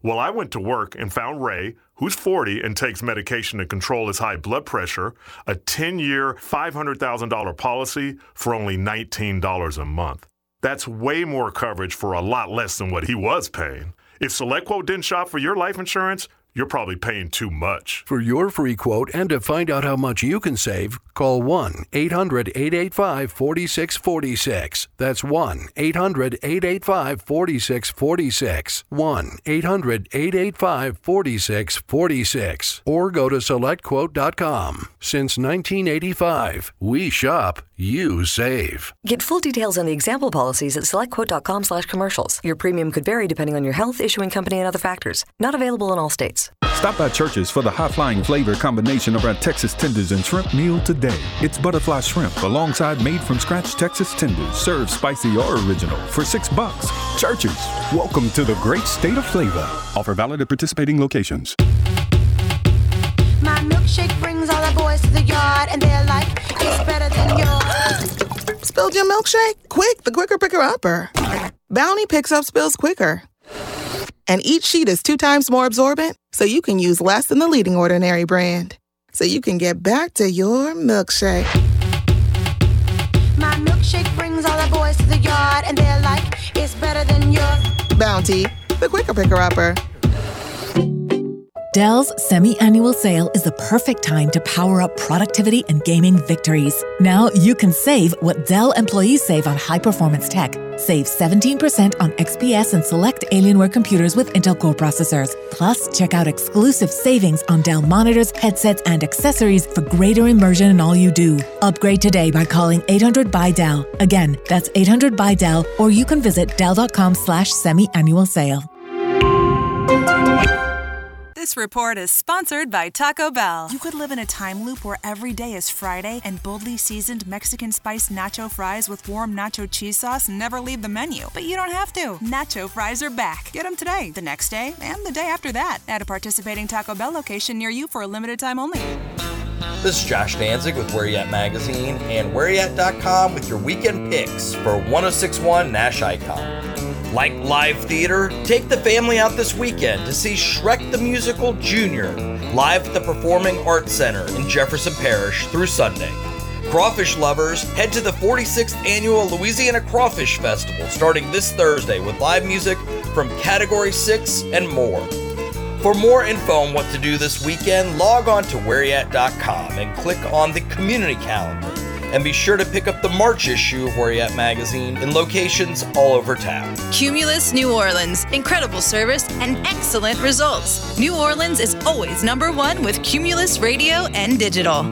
Speaker 24: Well, I went to work and found Ray, who's 40 and takes medication to control his high blood pressure, a 10 year, $500,000 policy for only $19 a month. That's way more coverage for a lot less than what he was paying. If SelectQuote didn't shop for your life insurance, you're probably paying too much.
Speaker 25: For your free quote and to find out how much you can save, call 1 800 885 4646. That's 1 800 885 4646. 1 800 885 4646. Or go to selectquote.com. Since 1985, we shop, you save.
Speaker 26: Get full details on the example policies at selectquote.com slash commercials. Your premium could vary depending on your health, issuing company, and other factors. Not available in all states.
Speaker 18: Stop by Church's for the high flying flavor combination of our Texas tenders and shrimp meal today. It's butterfly shrimp alongside made from scratch Texas tenders, served spicy or original for six bucks. Church's, welcome to the great state of flavor. Offer valid at participating locations.
Speaker 14: Milkshake brings all the boys to the yard, and they're like, it's better than yours.
Speaker 15: Spilled your milkshake? Quick, the quicker picker upper. Bounty picks up spills quicker. And each sheet is two times more absorbent, so you can use less than the leading ordinary brand. So you can get back to your milkshake.
Speaker 14: My milkshake brings all the boys to the yard, and they're like, it's better than yours.
Speaker 15: Bounty, the quicker picker upper.
Speaker 9: Dell's semi annual sale is the perfect time to power up productivity and gaming victories. Now you can save what Dell employees save on high performance tech. Save 17% on XPS and select Alienware computers with Intel Core processors. Plus, check out exclusive savings on Dell monitors, headsets, and accessories for greater immersion in all you do. Upgrade today by calling 800 by Dell. Again, that's 800 by Dell, or you can visit Dell.com slash semi annual sale.
Speaker 27: This report is sponsored by Taco Bell. You could live in a time loop where every day is Friday and boldly seasoned Mexican spiced nacho fries with warm nacho cheese sauce never leave the menu. But you don't have to. Nacho fries are back. Get them today, the next day, and the day after that at a participating Taco Bell location near you for a limited time only.
Speaker 28: This is Josh Danzig with Where Y'at Magazine and WhereYat.com with your weekend picks for 1061 Nash Icon. Like live theater? Take the family out this weekend to see Shrek the Musical Junior live at the Performing Arts Center in Jefferson Parish through Sunday. Crawfish lovers, head to the 46th annual Louisiana Crawfish Festival starting this Thursday with live music from Category 6 and more. For more info on what to do this weekend, log on to whereyat.com and click on the community calendar. And be sure to pick up the March issue of Where Y'at magazine in locations all over town.
Speaker 29: Cumulus New Orleans. Incredible service and excellent results. New Orleans is always number one with Cumulus Radio and Digital.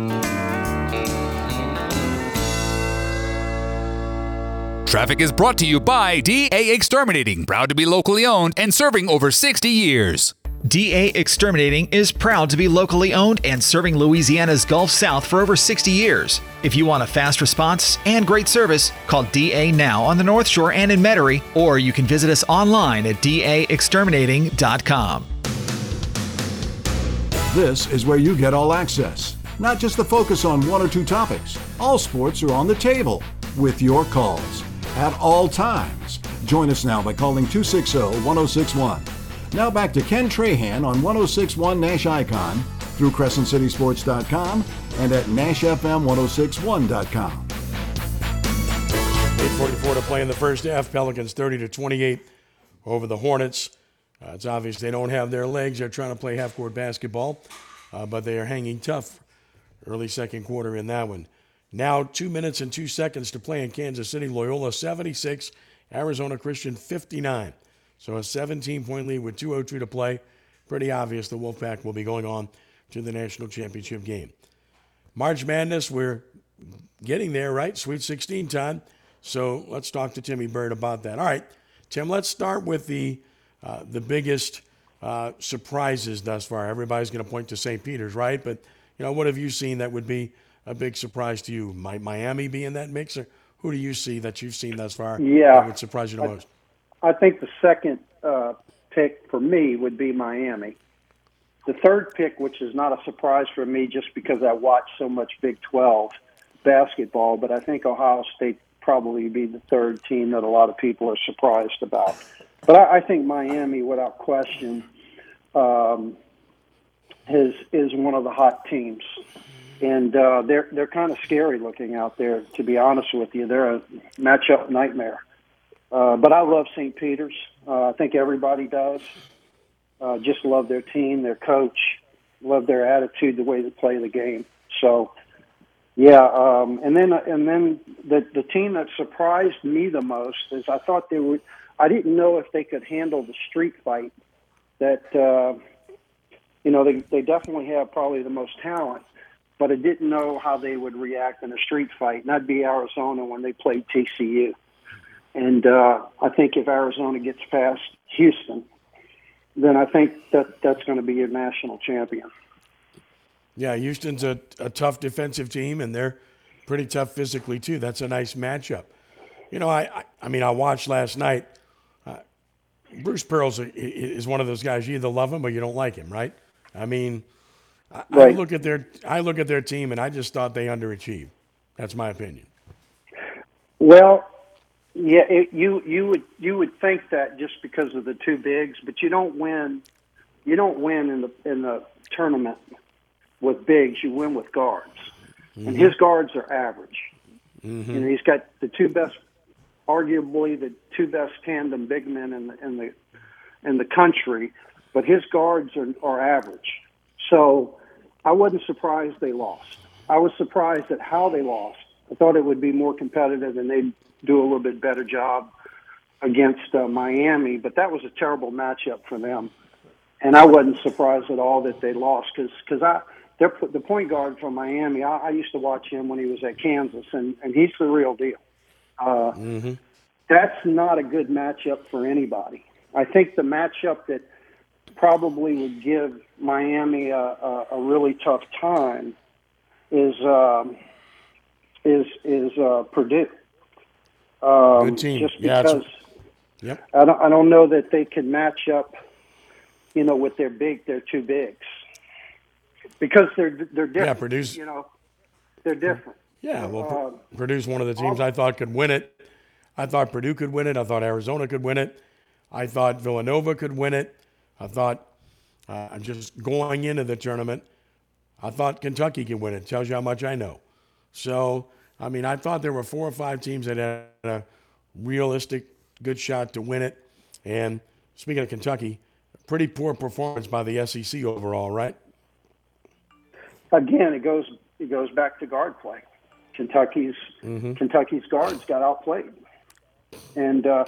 Speaker 21: Traffic is brought to you by DA Exterminating, proud to be locally owned and serving over 60 years.
Speaker 22: DA Exterminating is proud to be locally owned and serving Louisiana's Gulf South for over 60 years. If you want a fast response and great service, call DA now on the North Shore and in Metairie, or you can visit us online at daexterminating.com.
Speaker 1: This is where you get all access, not just the focus on one or two topics. All sports are on the table with your calls at all times. Join us now by calling 260 1061. Now back to Ken Trahan on 1061 Nash Icon through CrescentCitySports.com and at NashFM1061.com.
Speaker 2: 844 to play in the first half. Pelicans 30 to 28 over the Hornets. Uh, it's obvious they don't have their legs. They're trying to play half court basketball, uh, but they are hanging tough early second quarter in that one. Now, two minutes and two seconds to play in Kansas City. Loyola 76, Arizona Christian 59. So a 17 point lead with 2.02 to play. Pretty obvious the Wolfpack will be going on to the national championship game. March Madness, we're getting there, right? Sweet 16 time. So let's talk to Timmy Byrd about that. All right, Tim, let's start with the, uh, the biggest uh, surprises thus far. Everybody's going to point to St. Peter's, right? But, you know, what have you seen that would be a big surprise to you? Might Miami be in that mix? Or who do you see that you've seen thus far
Speaker 23: Yeah.
Speaker 2: that would surprise you the most?
Speaker 23: I think the second uh, pick for me would be Miami. The third pick, which is not a surprise for me just because I watch so much Big 12 basketball, but I think Ohio State probably be the third team that a lot of people are surprised about. But I, I think Miami, without question, um, is is one of the hot teams, and uh, they're they're kind of scary looking out there. To be honest with you, they're a matchup nightmare. Uh, but I love St. Peter's. Uh, I think everybody does. Uh, just love their team, their coach, love their attitude, the way they play the game. So, yeah, um, and then and then the the team that surprised me the most is I thought they would. I didn't know if they could handle the street fight. That uh, you know they they definitely have probably the most talent, but I didn't know how they would react in a street fight. And that'd be Arizona when they played TCU. And uh, I think if Arizona gets past Houston, then I think that that's going to be your national champion.
Speaker 2: Yeah, Houston's a, a tough defensive team, and they're pretty tough physically too. That's a nice matchup. You know, I I, I mean, I watched last night. Uh, Bruce Pearl's a, is one of those guys you either love him or you don't like him, right? I mean, I, I look at their I look at their team, and I just thought they underachieved. That's my opinion.
Speaker 23: Well, yeah, it, you you would you would think that just because of the two bigs, but you don't win. You don't win in the in the tournament with bigs. You win with guards, and his guards are average.
Speaker 2: Mm-hmm.
Speaker 23: You know, he's got the two best, arguably the two best tandem big men in the in the in the country, but his guards are, are average. So I wasn't surprised they lost. I was surprised at how they lost. I thought it would be more competitive and they'd do a little bit better job against uh, Miami, but that was a terrible matchup for them. And I wasn't surprised at all that they lost because because I they're the point guard from Miami. I, I used to watch him when he was at Kansas, and and he's the real deal. Uh,
Speaker 2: Mm-hmm.
Speaker 23: that's not a good matchup for anybody. I think the matchup that probably would give Miami a, a, a really tough time is um, is is uh, Purdue. Um,
Speaker 2: Good team.
Speaker 23: Just
Speaker 2: Yeah,
Speaker 23: because
Speaker 2: Yep.
Speaker 23: I don't I don't know that they can match up, you know, with their big their two bigs because they're they're different.
Speaker 2: Yeah, Purdue's-
Speaker 23: you know, they're different.
Speaker 2: Yeah, well,
Speaker 23: Uh,
Speaker 2: Purdue's one of the teams I thought could win it. I thought Purdue could win it. I thought Arizona could win it. I thought Villanova could win it. I thought, uh, I'm just going into the tournament, I thought Kentucky could win it. Tells you how much I know. So, I mean, I thought there were four or five teams that had a realistic, good shot to win it. And speaking of Kentucky, pretty poor performance by the SEC overall, right?
Speaker 23: again, it goes it goes back to guard play. Kentucky's
Speaker 2: Mm-hmm.
Speaker 23: Kentucky's guards got outplayed, and uh,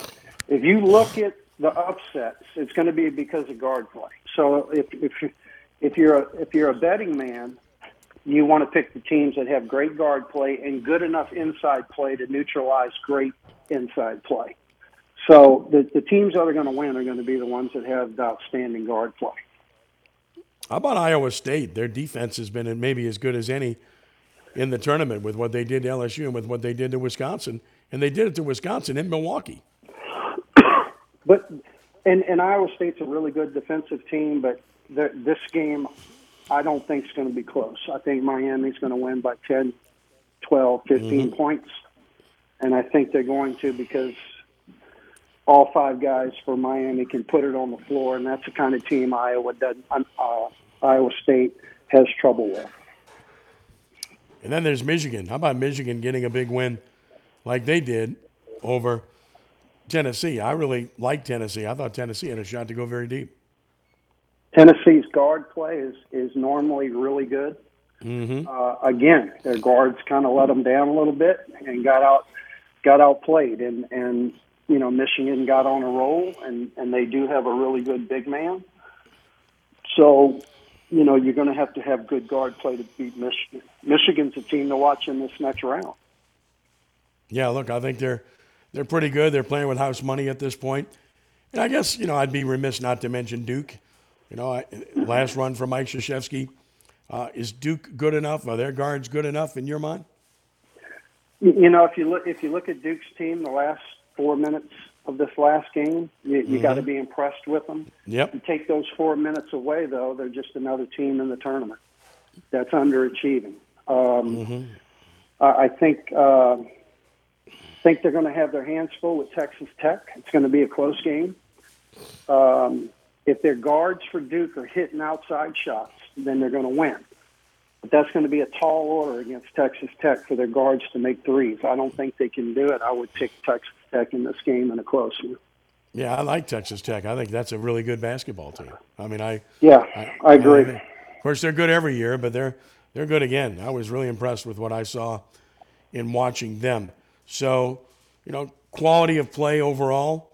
Speaker 23: if you look at the upsets, it's going to be because of guard play. So if if you- if you're a, if you're a betting man, you want to pick the teams that have great guard play and good enough inside play to neutralize great inside play. So the, the teams that are going to win are going to be the ones that have the outstanding guard play.
Speaker 2: How about Iowa State? Their defense has been maybe as good as any in the tournament with what they did to LSU and with what they did to Wisconsin. And they did it to Wisconsin in Milwaukee.
Speaker 23: But and, and Iowa State's a really good defensive team, but this game I don't think it's going to be close. I think Miami's going to win by 10, 12, 15
Speaker 2: Mhm.
Speaker 23: points, and I think they're going to because all five guys for Miami can put it on the floor, and that's the kind of team Iowa doesn't. Uh, Iowa State has trouble with.
Speaker 2: And then there's Michigan. How about Michigan getting a big win like they did over Tennessee? I really like Tennessee. I thought Tennessee had a shot to go very deep.
Speaker 23: Tennessee's guard play is is normally really good.
Speaker 2: Mm-hmm.
Speaker 23: uh, again, their guards kind of let them down a little bit and got out got outplayed, and and you know Michigan got on a roll, and and they do have a really good big man. So, you know, you're going to have to have good guard play to beat Michigan. Michigan's a team to watch in this next round.
Speaker 2: Yeah, look, I think they're they're pretty good. They're playing with house money at this point. And I guess, you know, I'd be remiss not to mention Duke. You know, I, last run for Mike Krzyzewski. Uh, is Duke good enough? Are their guards good enough in your mind?
Speaker 23: You know, if you look if you look at Duke's team, the last four minutes of this last game, you, you
Speaker 2: Mhm.
Speaker 23: got to be impressed with them.
Speaker 2: Yep.
Speaker 23: You take those four minutes away, though, they're just another team in the tournament that's underachieving. Um, I I think uh, think they're going to have their hands full with Texas Tech. It's going to be a close game. Um, if their guards for Duke are hitting outside shots, then they're going to win. But that's going to be a tall order against Texas Tech for their guards to make threes. I don't think they can do it. I would pick Texas Tech in this game in a close one.
Speaker 2: Yeah, I like Texas Tech. I think that's a really good basketball team. I mean, I
Speaker 23: Yeah, I agree.
Speaker 2: of course, they're good every year, but they're they're good again. I was really impressed with what I saw in watching them. So, you know, quality of play overall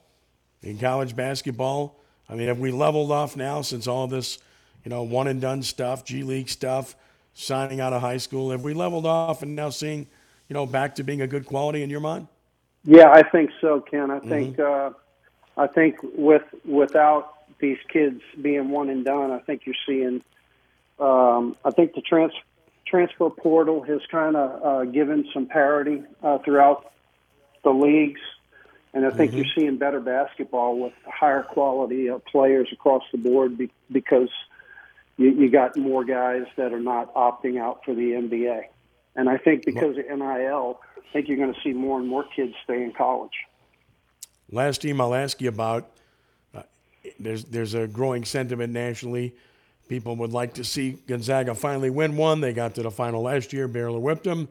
Speaker 2: in college basketball. I mean, have we leveled off now since all this, you know, one and done stuff, G League stuff, signing out of high school? Have we leveled off and now seeing, you know, back to being a good quality in your mind?
Speaker 23: Yeah, I think so, Ken. I think uh, I think with without these kids being one and done, I think you're seeing. Um, I think the trans, transfer portal has kind of uh, given some parity uh, throughout the leagues, and I think
Speaker 2: Mhm.
Speaker 23: you're seeing better basketball with higher quality uh, players across the board be, because you, you got more guys that are not opting out for the NBA. And I think because of NIL, I think you're going to see more and more kids stay in college.
Speaker 2: Last team I'll ask you about. Uh, there's there's a growing sentiment nationally. People would like to see Gonzaga finally win one. They got to the final last year. barely whipped them.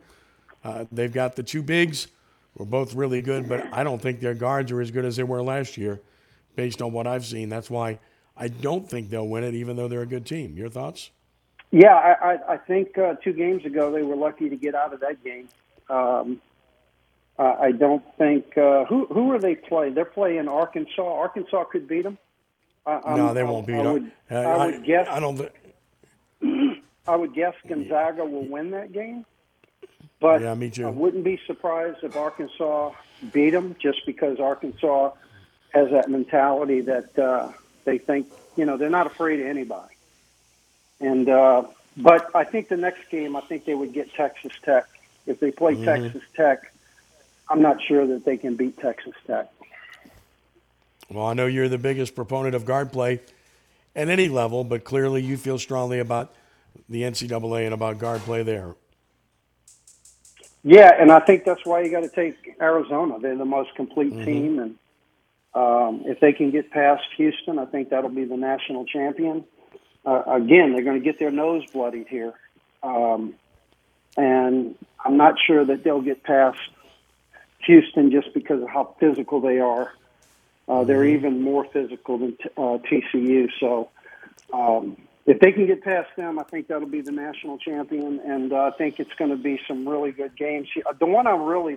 Speaker 2: Uh, they've got the two bigs. We're both really good, but I don't think their guards are as good as they were last year, based on what I've seen. That's why I don't think they'll win it, even though they're a good team. Your thoughts?
Speaker 23: Yeah, I, I, I think uh, two games ago they were lucky to get out of that game. Um, uh, I don't think uh, who who are they playing? They're playing Arkansas. Arkansas could beat them. I,
Speaker 2: no, they won't beat
Speaker 23: I
Speaker 2: them.
Speaker 23: would,
Speaker 2: Uh,
Speaker 23: I would guess.
Speaker 2: I don't. thi-
Speaker 23: I would guess Gonzaga will win that game. But
Speaker 2: Yeah, me too.
Speaker 23: I wouldn't be surprised if Arkansas beat them, just because Arkansas has that mentality that uh, they think you know they're not afraid of anybody. And uh, but I think the next game, I think they would get Texas Tech. If they play
Speaker 2: Mhm.
Speaker 23: Texas Tech, I'm not sure that they can beat Texas Tech.
Speaker 2: Well, I know you're the biggest proponent of guard play at any level, but clearly you feel strongly about the NCAA and about guard play there.
Speaker 23: Yeah, and I think that's why you got to take Arizona. They're the most complete team, and um, if they can get past Houston, I think that'll be the national champion. Uh, again, they're going to get their nose bloodied here, um, and I'm not sure that they'll get past Houston just because of how physical they are. Uh, they're even more physical than t- uh, TCU, so. Um, if they can get past them, I think that'll be the national champion, and uh, I think it's going to be some really good games. The one I'm really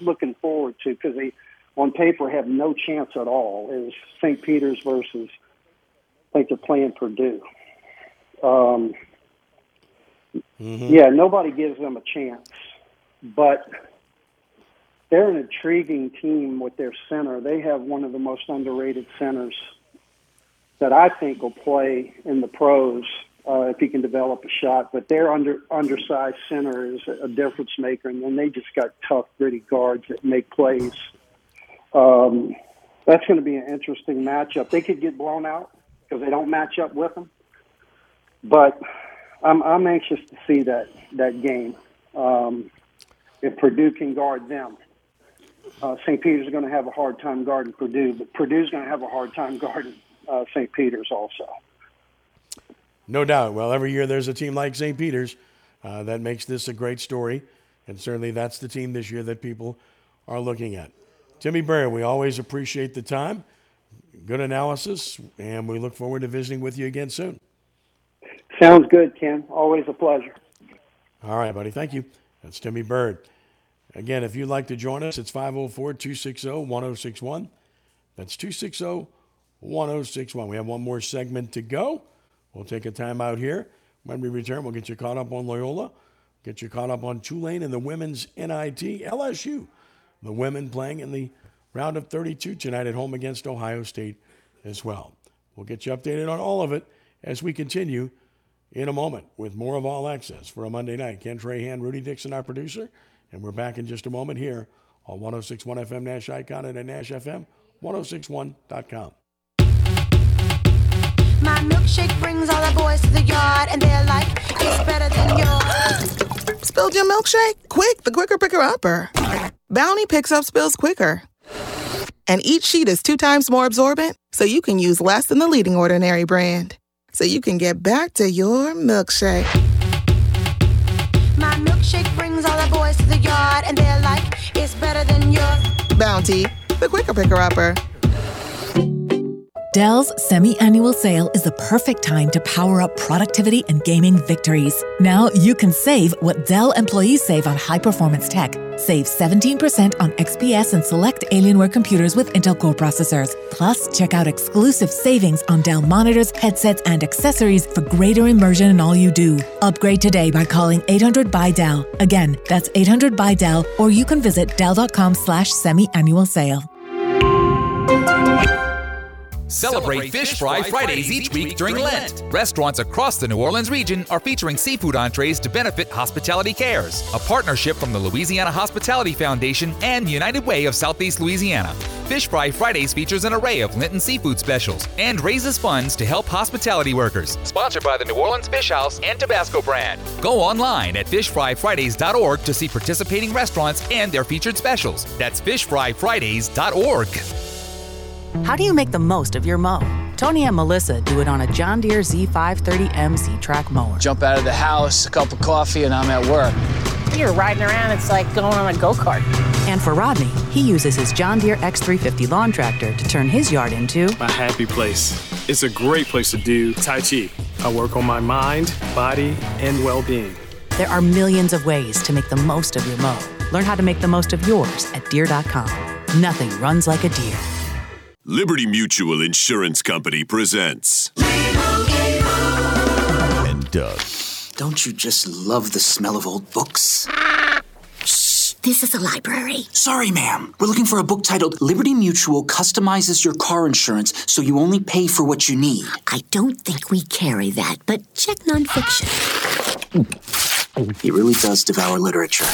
Speaker 23: looking forward to, because they, on paper, have no chance at all, is St. Peter's versus. I think they're playing Purdue. Um, Yeah, nobody gives them a chance, but they're an intriguing team with their center. They have one of the most underrated centers that I think will play in the pros uh, if he can develop a shot. But their under undersized center is a difference maker, and then they just got tough, gritty guards that make plays. Um, that's going to be an interesting matchup. They could get blown out because they don't match up with them, but I'm I'm anxious to see that that game. Um, if Purdue can guard them. Uh, St. Peter's going to have a hard time guarding Purdue, but Purdue's going to have a hard time guarding uh, St. Peter's also.
Speaker 2: No doubt. Well, every year there's a team like St. Peter's uh, that makes this a great story, and certainly that's the team this year that people are looking at. Timmy Byrd, we always appreciate the time. Good analysis, and we look forward to visiting with you again soon.
Speaker 23: Sounds good, Ken. Always a pleasure.
Speaker 2: All right, buddy. Thank you. That's Timmy Byrd. Again, if you'd like to join us, it's 504 260 1061. That's 260 1061. We have one more segment to go. We'll take a time out here. When we return, we'll get you caught up on Loyola, get you caught up on Tulane and the women's NIT, LSU. The women playing in the round of 32 tonight at home against Ohio State as well. We'll get you updated on all of it as we continue in a moment with more of All Access for a Monday night. Ken Trahan, Rudy Dixon, our producer, and we're back in just a moment here on 1061 FM Nash Icon and at Nash FM 1061.com.
Speaker 14: My milkshake brings all the boys to the yard, and they're like, it's better than yours.
Speaker 15: Spilled your milkshake? Quick, the quicker picker upper. Bounty picks up spills quicker. And each sheet is two times more absorbent, so you can use less than the leading ordinary brand. So you can get back to your milkshake.
Speaker 14: My milkshake brings all the boys to the yard, and they're like, it's better than yours.
Speaker 15: Bounty, the quicker picker upper.
Speaker 9: Dell's semi annual sale is the perfect time to power up productivity and gaming victories. Now you can save what Dell employees save on high performance tech. Save 17% on XPS and select Alienware computers with Intel Core processors. Plus, check out exclusive savings on Dell monitors, headsets, and accessories for greater immersion in all you do. Upgrade today by calling 800 by Dell. Again, that's 800 by Dell, or you can visit dell.com slash semi-annual sale.
Speaker 21: Celebrate Fish Fry Fridays each week during Lent. Restaurants across the New Orleans region are featuring seafood entrees to benefit Hospitality Cares, a partnership from the Louisiana Hospitality Foundation and United Way of Southeast Louisiana. Fish Fry Fridays features an array of Lenten seafood specials and raises funds to help hospitality workers. Sponsored by the New Orleans Fish House and Tabasco brand. Go online at fishfryfridays.org to see participating restaurants and their featured specials. That's fishfryfridays.org.
Speaker 30: How do you make the most of your mow? Tony and Melissa do it on a John Deere Z530M ZTrak mower.
Speaker 31: Jump out of the house, a cup of coffee, and I'm at work.
Speaker 32: You're riding around, it's like going on a go-kart.
Speaker 30: And for Rodney, he uses his John Deere X350 lawn tractor to turn his yard into
Speaker 33: a happy place. It's a great place to do Tai Chi. I work on my mind, body, and well-being.
Speaker 30: There are millions of ways to make the most of your mow. Learn how to make the most of yours at Deere.com. Nothing runs like a Deere.
Speaker 34: Liberty Mutual Insurance Company presents.
Speaker 35: And Doug.
Speaker 36: Don't you just love the smell of old books?
Speaker 37: Shh, this is a library.
Speaker 36: Sorry, ma'am. We're looking for a book titled Liberty Mutual Customizes Your Car Insurance so you only pay for what you need.
Speaker 37: I don't think we carry that, but check nonfiction.
Speaker 36: He really does devour literature.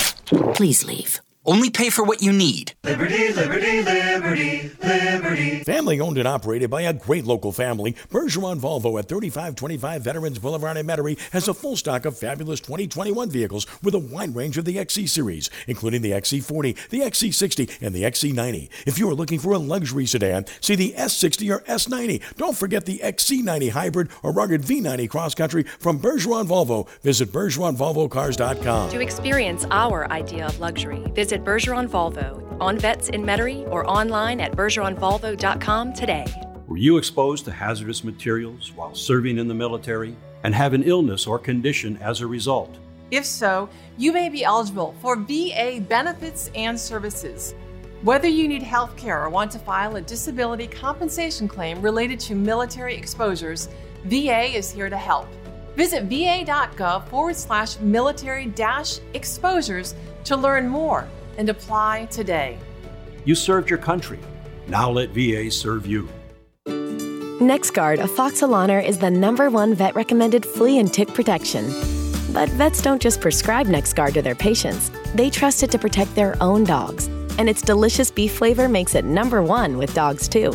Speaker 37: Please leave.
Speaker 36: Only pay for what you need.
Speaker 12: Liberty, liberty, liberty, liberty.
Speaker 2: Family owned and operated by a great local family, Bergeron Volvo at 3525 Veterans Boulevard in Metairie has a full stock of fabulous 2021 vehicles with a wide range of the XC series, including the XC40, the XC60, and the XC90. If you are looking for a luxury sedan, see the S60 or S90. Don't forget the XC90 hybrid or rugged V90 cross country from Bergeron Volvo. Visit BergeronVolvoCars.com.
Speaker 38: To experience our idea of luxury, visit Bergeron Volvo on Vets in Metairie or online at bergeronvolvo.com today.
Speaker 39: Were you exposed to hazardous materials while serving in the military and have an illness or condition as a result?
Speaker 40: If so, you may be eligible for VA benefits and services. Whether you need health care or want to file a disability compensation claim related to military exposures, VA is here to help. Visit va.gov forward slash military dash exposures to learn more and apply today.
Speaker 39: You served your country. Now let VA serve you.
Speaker 41: NexGard afoxolaner is the number one vet recommended flea and tick protection. But vets don't just prescribe NexGard to their patients, they trust it to protect their own dogs. And its delicious beef flavor makes it number one with dogs, too.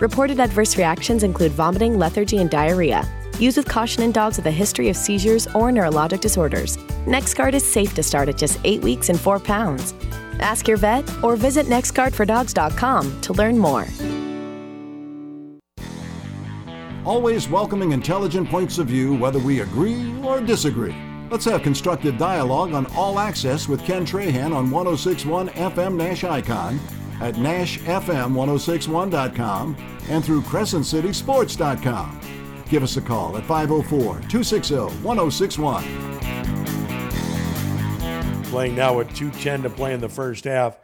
Speaker 41: Reported adverse reactions include vomiting, lethargy, and diarrhea. Use with caution in dogs with a history of seizures or neurologic disorders. NexGard is safe to start at just 8 weeks and 4 pounds. Ask your vet or visit nexgardfordogs.com to learn more.
Speaker 1: Always welcoming intelligent points of view, whether we agree or disagree. Let's have constructive dialogue on All Access with Ken Trahan on 1061 FM Nash Icon, at NashFM1061.com, and through CrescentCitySports.com. Give us a call at 504 260 1061.
Speaker 2: Playing now with 2.10 to play in the first half.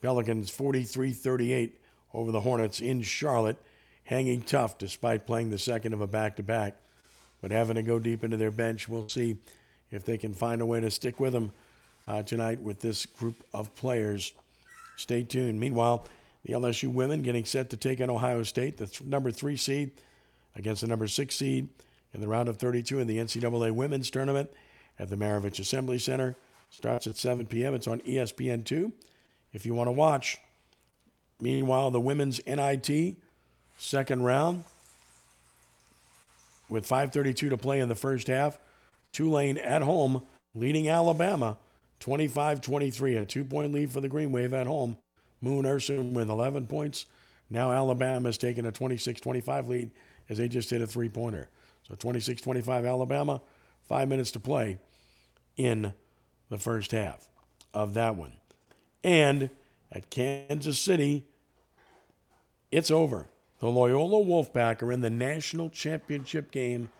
Speaker 2: Pelicans 43 38 over the Hornets in Charlotte, hanging tough despite playing the second of a back to back. But having to go deep into their bench, we'll see if they can find a way to stick with them uh, tonight with this group of players. Stay tuned. Meanwhile, the LSU women getting set to take on Ohio State, the th- number three seed against the number six seed in the round of 32 in the NCAA women's tournament at the Maravich Assembly Center. Starts at 7 p.m. It's on E ESPN2 if you want to watch. Meanwhile, the women's NIT second round with 5.32 to play in the first half. Tulane at home leading Alabama 25 23, a two point lead for the Green Wave at home. Moon Ursin with 11 points. Now Alabama has taken a 26 25 lead as they just hit a three pointer. So 26 25 Alabama, five minutes to play in the first half of that one. And at Kansas City, it's over. The Loyola Wolfpack are in the national championship game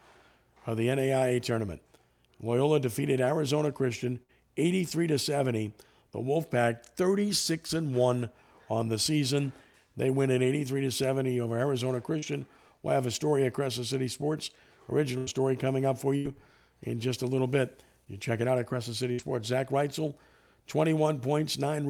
Speaker 2: of the NAIA tournament. Loyola defeated Arizona Christian 83 to 70. The Wolfpack 36 and 1 on the season. They win at 83 to 70 over Arizona Christian. We'll have a story at Crescent City Sports, original story coming up for you in just a little bit. You check it out at Crescent City Sports. Zach Wrightsil, 21 points, nine